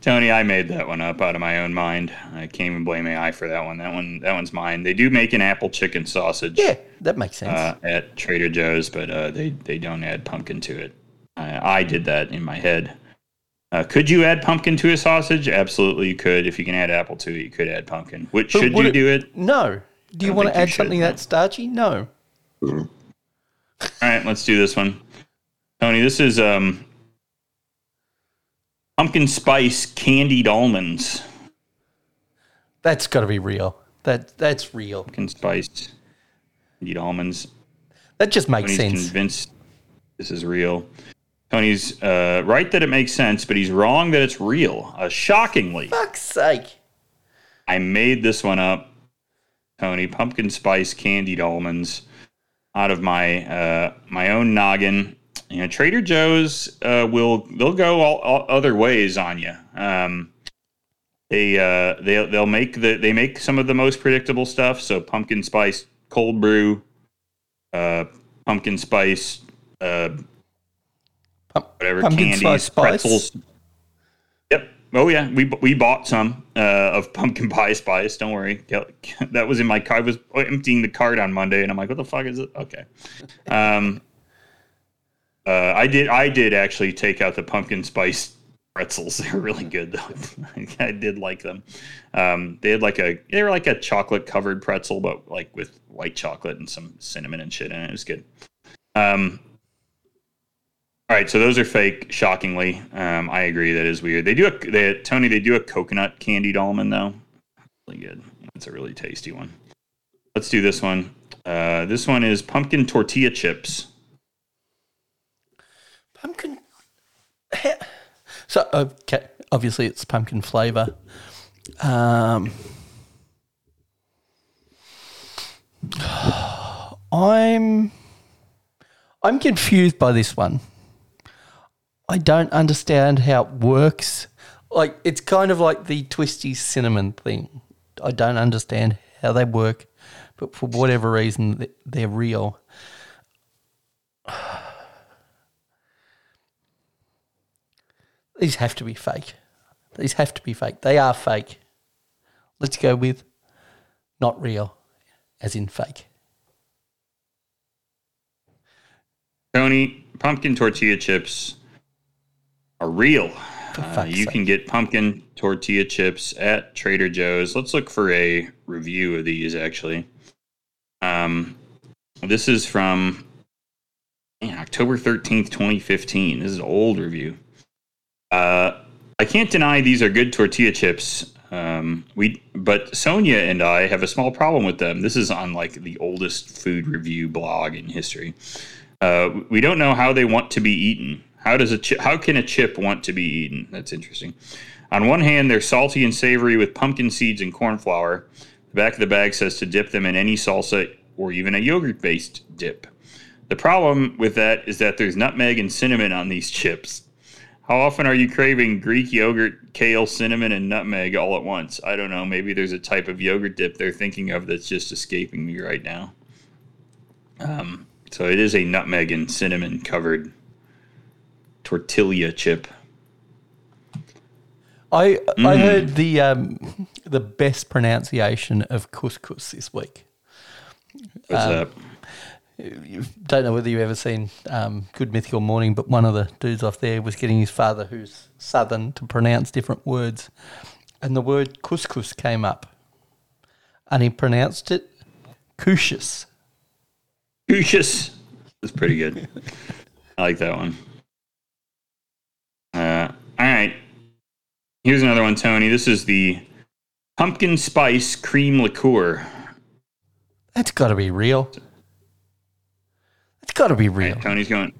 Tony, I made that one up out of my own mind. I can't even blame AI for that one. That one, that one's mine. They do make an apple chicken sausage Yeah, that makes sense. uh, at Trader Joe's, but uh, they they don't add pumpkin to it. I, I did that in my head. Uh, could you add pumpkin to a sausage? Absolutely, you could. If you can add apple to it, you could add pumpkin. Which But should you it- do it? no. Do you want to add something that starchy? No. All right, let's do this one. Tony, this is um, pumpkin spice candied almonds. That's got to be real. That that's real. Pumpkin spice candied almonds. That just makes Tony's sense. convinced this is real. Tony's uh, right that it makes sense, but he's wrong that it's real. Uh, shockingly, Fuck's sake. I made this one up. Tony, pumpkin spice candied almonds out of my uh, my own noggin. You know, Trader Joe's uh, will they'll go all, all other ways on you. Um, they uh, they they'll make the they make some of the most predictable stuff. So pumpkin spice cold brew, uh, pumpkin spice, uh, whatever pumpkin candies, spice spice. pretzels. Yep. Oh yeah, we we bought some uh, of pumpkin pie spice. Don't worry, that was in my car. I was emptying the cart on Monday, and I'm like, "What the fuck is it?" Okay. Um, uh, I did. I did actually take out the pumpkin spice pretzels. They were really good though. I did like them. Um, they had like a they were like a chocolate covered pretzel, but like with white chocolate and some cinnamon and shit in it. It was good. Um, all right, so those are fake. Shockingly, um, I agree that is weird. They do a they, Tony. They do a coconut candied almond though. Really good. It's a really tasty one. Let's do this one. Uh, this one is pumpkin tortilla chips. Pumpkin. So okay, obviously it's pumpkin flavor. Um, I'm I'm confused by this one. I don't understand how it works. Like it's kind of like the twisty cinnamon thing. I don't understand how they work, but for whatever reason they- they're real. These have to be fake. These have to be fake. They are fake. Let's go with not real, as in fake. Tony, pumpkin tortilla chips are real. Uh, you sake. can get pumpkin tortilla chips at Trader Joe's. Let's look for a review of these actually. Um, this is from man, October 13th, 2015. This is an old review. Uh, I can't deny these are good tortilla chips. Um, we, but Sonia and I have a small problem with them. This is on like the oldest food review blog in history. Uh, we don't know how they want to be eaten. How does a chip, how can a chip want to be eaten? That's interesting. On one hand, they're salty and savory with pumpkin seeds and corn flour. The back of the bag says to dip them in any salsa or even a yogurt-based dip. The problem with that is that there's nutmeg and cinnamon on these chips. How often are you craving Greek yogurt, kale, cinnamon, and nutmeg all at once? I don't know. Maybe there's a type of yogurt dip they're thinking of that's just escaping me right now. Um, so it is a nutmeg and cinnamon covered tortilla chip. I I Mm. heard the um, the best pronunciation of couscous this week. What's Um, up? You don't know whether you've ever seen um, Good Mythical Morning, but one of the dudes off there was getting his father, who's southern, to pronounce different words, and the word couscous came up, and he pronounced it couscous. Lucius. That's pretty good. I like that one. Uh, all right. Here's another one, Tony. This is the pumpkin spice cream liqueur. That's got to be real. It's got to be real. Right, Tony's going.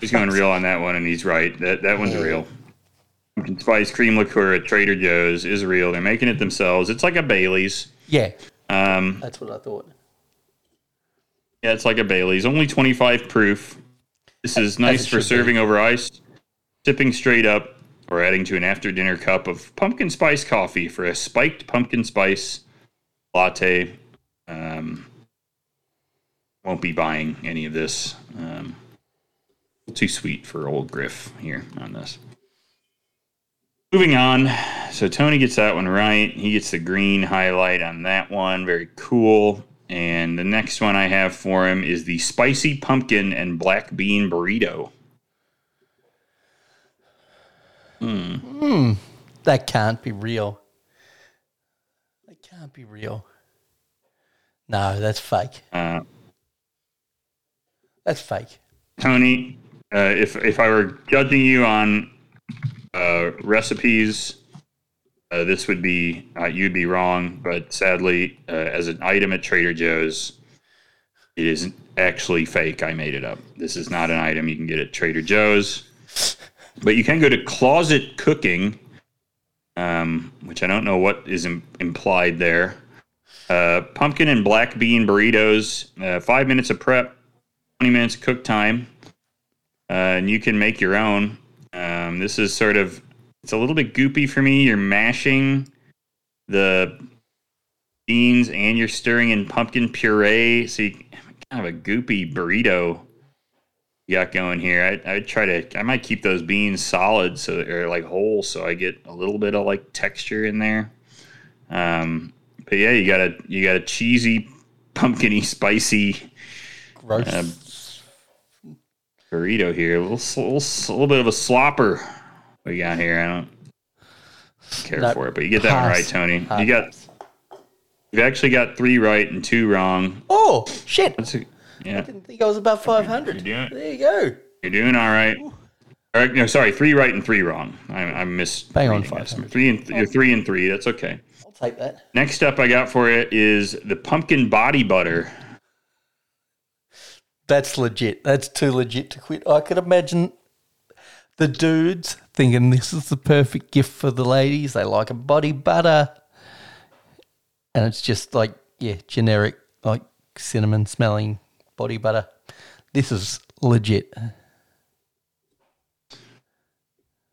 He's going real on that one, and he's right. That that one's real. Pumpkin spice cream liqueur at Trader Joe's is real. They're making it themselves. It's like a Bailey's. Yeah, Um, that's what I thought. Yeah, it's like a Bailey's, only 25 proof. This is nice for should be. serving over ice, sipping straight up, or adding to an after dinner cup of pumpkin spice coffee for a spiked pumpkin spice latte. Um, won't be buying any of this. Um, too sweet for old Griff here on this. Moving on. So Tony gets that one right. He gets the green highlight on that one. Very cool. And the next one I have for him is the spicy pumpkin and black bean burrito. Hmm. That can't be real. That can't be real. No, that's fake. Uh, That's fake. Tony, uh, if if I were judging you on uh, recipes, uh, this would be uh, you'd be wrong. But sadly, uh, as an item at Trader Joe's, it is actually fake. I made it up. This is not an item you can get at Trader Joe's, but you can go to Closet Cooking, um, which I don't know what is Im- implied there. Uh, pumpkin and black bean burritos, five minutes of prep, 20 minutes cook time, uh, and you can make your own. Um, this is sort of, it's a little bit goopy for me. You're mashing the beans and you're stirring in pumpkin puree. So you kind of a goopy burrito you got going here. I I try to I might keep those beans solid so they're like whole, so I get a little bit of like texture in there. Um, but yeah, you got a you got a cheesy, pumpkiny, spicy Gross. uh, burrito here. A little, little, little bit of a slopper we got here. I don't care No, for it, but you get that one right, Tony. You got you've actually got three right and two wrong. Oh shit! A, yeah, didn't think I was above five hundred. There you go. you're doing all right. All right, no, sorry, three right and three wrong. I, I missed. Bang on. 500. Three and you're three and three. That's okay. I'll take that. Next up, I got for you is the pumpkin body butter. That's legit. That's too legit to quit. I could imagine the dudes thinking this is the perfect gift for the ladies. They like a body butter. And it's just like, yeah, generic, like cinnamon smelling body butter. This is legit.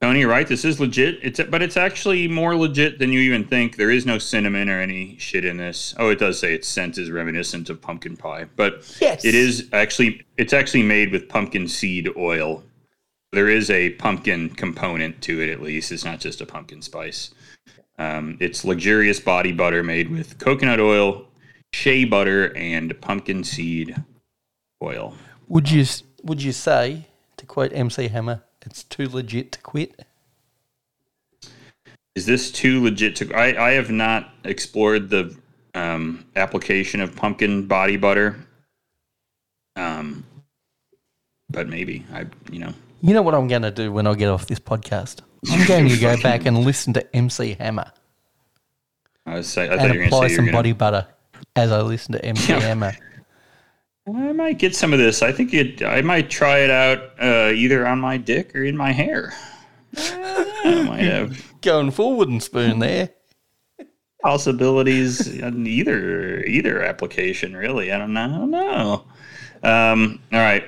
Tony, you're right. This is legit. It's but it's actually more legit than you even think. There is no cinnamon or any shit in this. Oh, it does say its scent is reminiscent of pumpkin pie, but Yes. it is actually it's actually made with pumpkin seed oil. There is a pumpkin component to it, at least. It's not just a pumpkin spice. Um, it's luxurious body butter made with coconut oil, shea butter, and pumpkin seed oil. Would you would you say, to quote MC Hammer, it's too legit to quit? Is this too legit to? I, I have not explored the um, application of pumpkin body butter. Um, but maybe I, you know, You know what I'm going to do when I get off this podcast? I'm going to go back and listen to MC Hammer I was say, I and you were going to apply some going body butter as I listen to MC Hammer. I might get some of this. I think it. I might try it out uh, either on my dick or in my hair. I might have Going full wooden spoon there. possibilities in either either application. Really, I don't know. I don't know. Um, all right.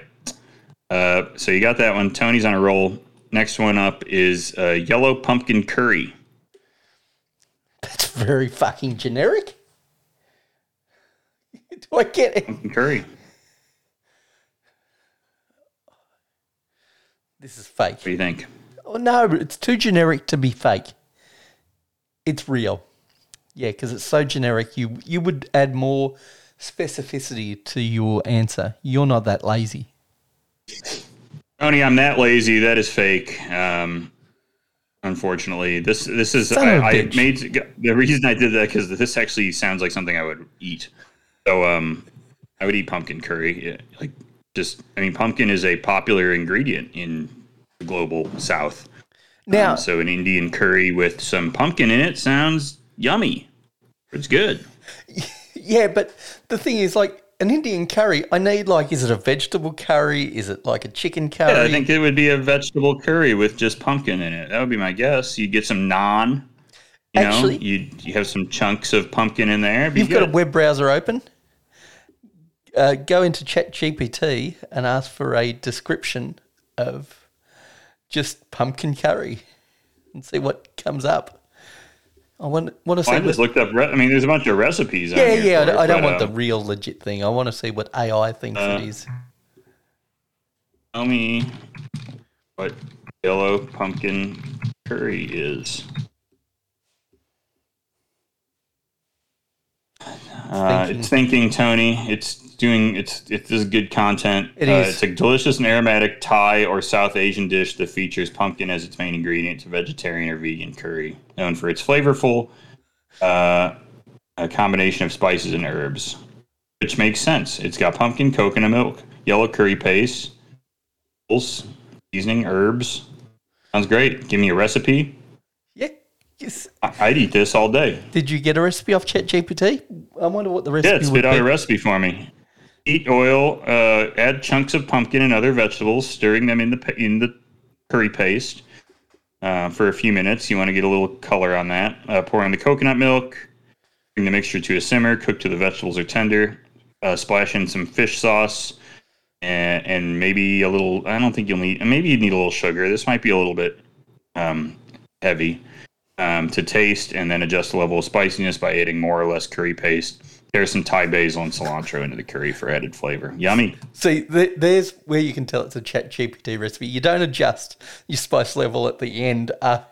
Uh, so you got that one. Tony's on a roll. Next one up is uh, yellow pumpkin curry. That's very fucking generic. Do I get it? Pumpkin curry. This is fake. What do you think? Oh, no, it's too generic to be fake. It's real. Yeah, because it's so generic. You you would add more specificity to your answer. You're not that lazy. Tony, I'm that lazy. That is fake. Um, unfortunately, this this is Son of a I, made the reason I did that because this actually sounds like something I would eat. So um, I would eat pumpkin curry. Yeah, like just, I mean, pumpkin is a popular ingredient in the global South. Now, Um, so an Indian curry with some pumpkin in it sounds yummy. It's good. yeah, but the thing is, like an Indian curry, I need like, is it a vegetable curry? Is it like a chicken curry? Yeah, I think it would be a vegetable curry with just pumpkin in it. That would be my guess. You'd get some naan. You Actually- know, you you have some chunks of pumpkin in there. You've got a web browser open. Uh, go into ChatGPT and ask for a description of just pumpkin curry and see what comes up. I want want to see. I just what- looked up. Re- I mean, there's a bunch of recipes. yeah, yeah. I don't, it, I don't but, want the um, real legit thing. I want to see what AI thinks Uh, it is. Tell me what yellow pumpkin curry is. Uh, Thinking. it's thinking, Tony. It's doing. It's it's this is good content. It uh, is. It's a delicious and aromatic Thai or South Asian dish that features pumpkin as its main ingredient. It's a vegetarian or vegan curry known for its flavorful uh, a combination of spices and herbs, which makes sense. It's got pumpkin, coconut milk, yellow curry paste, seasoning, herbs. Sounds great. Give me a recipe. Yes. I- I'd eat this all day. Did you get a recipe off ChatGPT? I wonder what the recipe Yeah, would spit out be. a recipe for me. Heat oil. Uh, add chunks of pumpkin and other vegetables, stirring them in the in the curry paste uh, for a few minutes. You want to get a little color on that. Uh, pour in the coconut milk. Bring the mixture to a simmer. Cook till the vegetables are tender. Uh, splash in some fish sauce and, and maybe a little. I don't think you'll need. Maybe you need a little sugar. This might be a little bit um, heavy um, to taste, and then adjust the level of spiciness by adding more or less curry paste. There's some Thai basil and cilantro into the curry for added flavor. Yummy. See, th- there's where you can tell it's a Chat GPT recipe. You don't adjust your spice level at the end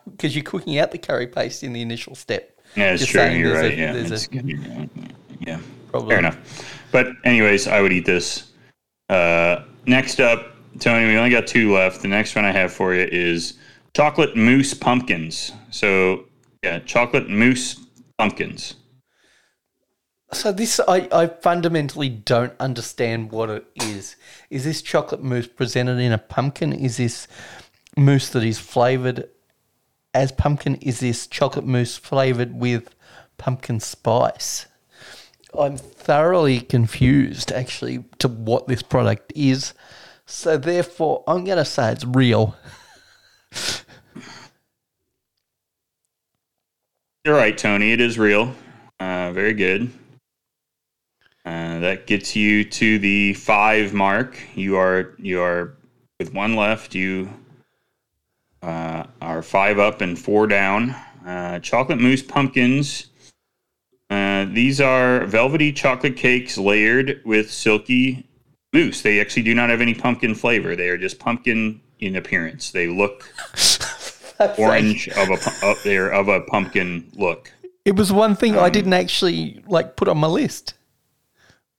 because you're cooking out the curry paste in the initial step. Yeah, it's true. You're there's a- right. yeah, a- yeah. Problem. Fair enough. But anyways, I would eat this. Uh, next up, Tony, we only got two left. The next one I have for you is chocolate mousse pumpkins. So yeah, chocolate mousse pumpkins. So this, I, I fundamentally don't understand what it is. Is this chocolate mousse presented in a pumpkin? Is this mousse that is flavored as pumpkin? Is this chocolate mousse flavored with pumpkin spice? I'm thoroughly confused actually to what this product is. So therefore, I'm going to say it's real. You're right, Tony. It is real. Uh, very good. Uh, that gets you to the five mark. You are you are with one left. You uh, are five up and four down. Uh, chocolate mousse pumpkins. Uh, these are velvety chocolate cakes layered with silky mousse. They actually do not have any pumpkin flavor. They are just pumpkin in appearance. They look orange of a pu- uh, they're of a pumpkin look. It was one thing Um, I didn't actually like put on my list.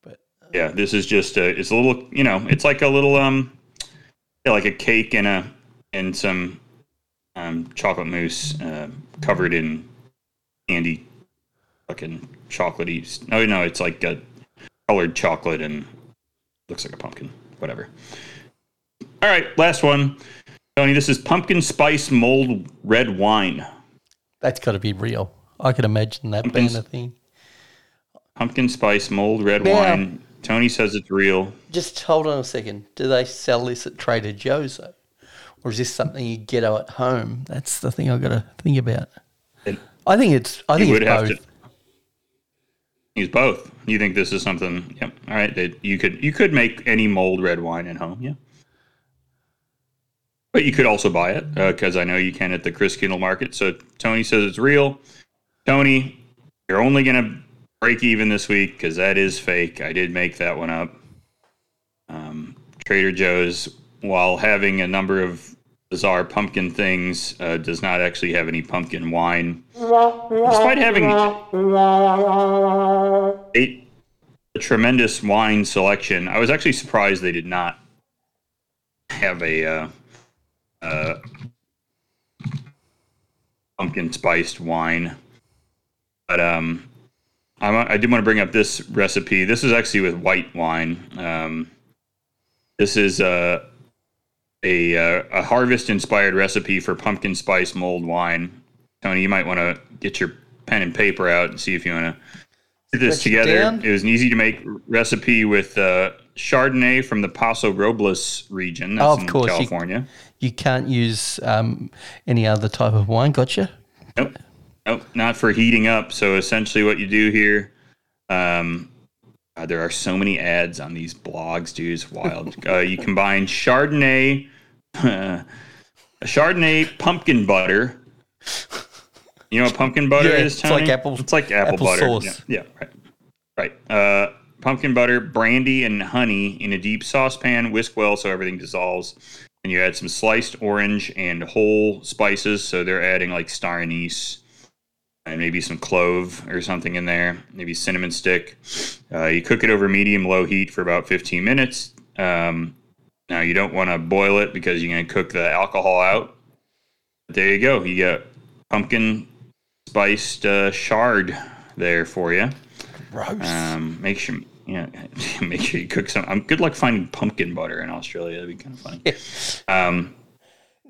But yeah, this is just a it's a little you know it's like a little um yeah, like a cake and a and some um chocolate mousse uh, covered in candy fucking chocolatey. No, no, it's like a colored chocolate and looks like a pumpkin. Whatever. All right, last one. Tony, this is pumpkin spice mulled red wine. That's got to be real. I could imagine that being a thing. Pumpkin spice mulled red Now- wine. Tony says it's real. Just hold on a second. Do they sell this at Trader Joe's though, or is this something you get at home? That's the thing I've got to think about. It- I think it's. I think would it's have both. to use both. You think this is something? Yep. All right. That you could you could make any mulled red wine at home. Yeah. But you could also buy it because I know you can at the Christkindl Market. So Tony says it's real. Tony, you're only gonna break even this week because that is fake. I did make that one up. Um, Trader Joe's, while having a number of bizarre pumpkin things, uh, does not actually have any pumpkin wine, despite having a, a tremendous wine selection. I was actually surprised they did not have a uh, uh, pumpkin spiced wine. But um, I, wa- I did want to bring up this recipe. This is actually with white wine. Um, this is uh, a uh, a harvest inspired recipe for pumpkin spice mulled wine. Tony, you might want to get your pen and paper out and see if you want to put this together. down. It was an easy to make recipe with uh, Chardonnay from the Paso Robles region. That's Oh, of in course, California. You can't use um, any other type of wine. Gotcha. Nope. Nope. Not for heating up. So essentially, what you do here, um, uh, there are so many ads on these blogs, dude. It's wild. uh, you combine Chardonnay, uh, Chardonnay pumpkin butter. You know what pumpkin butter Yeah, is, it's like apple- It's like apple, apple butter. sauce. Yeah, yeah, right. Right. Uh, pumpkin butter, brandy, and honey in a deep saucepan. Whisk well so everything dissolves. And you add some sliced orange and whole spices. So they're adding like star anise and maybe some clove or something in there, maybe cinnamon stick. Uh, you cook it over medium low heat for about 15 minutes. Um, now you don't want to boil it because you're going to cook the alcohol out. But there you go. You got pumpkin spiced uh, shard there for you. Gross. Um, make sure, yeah, make sure you cook some. Um, good luck finding pumpkin butter in Australia. That'd be kind of funny. Um,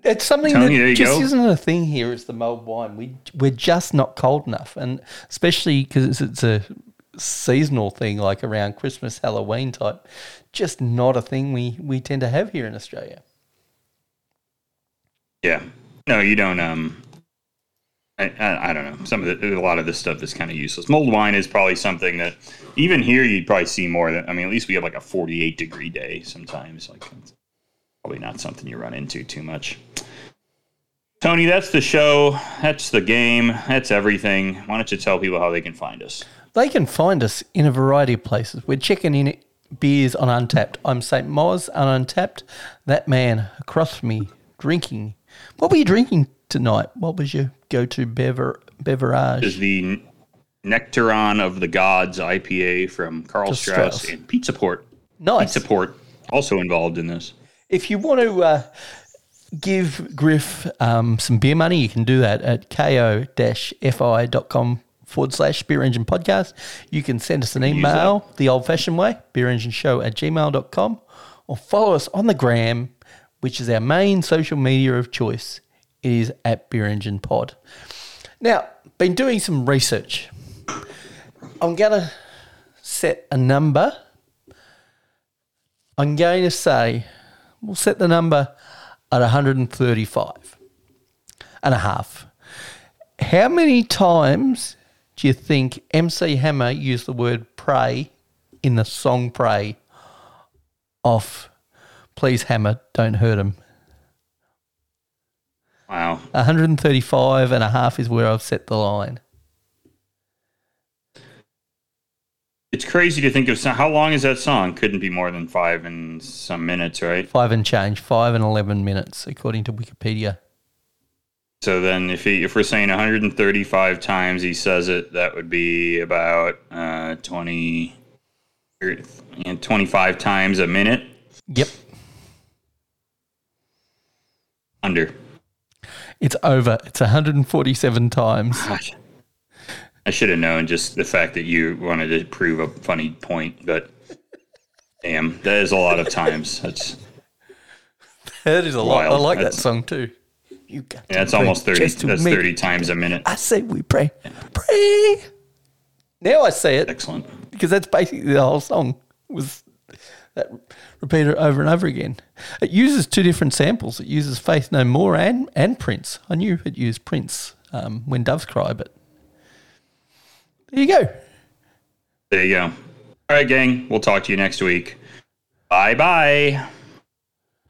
It's something that you just go. isn't a thing here. Is the mulled wine? We we're just not cold enough, and especially because it's, it's a seasonal thing, like around Christmas, Halloween type. Just not a thing we we tend to have here in Australia. Yeah. No, you don't. Um, I, I, don't know. Some of the, a lot of this stuff is kind of useless. Mulled wine is probably something that even here you'd probably see more than. I mean, at least we have like a 48 degree day sometimes. Like, probably not something you run into too much. Tony, that's the show. That's the game. That's everything. Why don't you tell people how they can find us? They can find us in a variety of places. We're checking in beers on Untappd. I'm St. Moz on Untappd. That man across from me drinking. What were you drinking tonight? What was your go-to bever- beverage? is the Nectaron of the Gods IPA from Karl Strauss, Strauss. and Pizza Port. Nice. Pizza Port also involved in this. If you want to uh, give Griff um, some beer money, you can do that at ko-fi.com forward slash beer engine podcast. You can send us an email the old fashioned way, beer engine show at gmail.com, or follow us on the gram, which is our main social media of choice. It is at beer engine pod. Now, been doing some research. I'm going to set a number. I'm going to say we'll set the number at 135 and a half. How many times do you think MC Hammer used the word pray in the song Pray off Please Hammer, Don't Hurt Him? Wow. 135 and a half is where I've set the line. It's crazy to think of so- how long is that song? Couldn't be more than five and some minutes, right? Five and change, five and 11 minutes, according to Wikipedia. So then, if he, if we're saying 135 times he says it, that would be about uh, 20, er, and 25 times a minute Yep. under. It's over. It's 147 times. Gosh. I should have known just the fact that you wanted to prove a funny point, but damn, that is a lot of times. That's That is a lot. I Wild. like that song too. You got yeah, that's almost 30. just That's 30 times a minute. I say we pray. Pray. Now I say it Excellent. because that's basically the whole song was that repeated over and over again. It uses two different samples. It uses Faith No More and, and Prince. I knew it used Prince um, when Doves Cry, but there you go. There you go. All right, gang. We'll talk to you next week. Bye bye.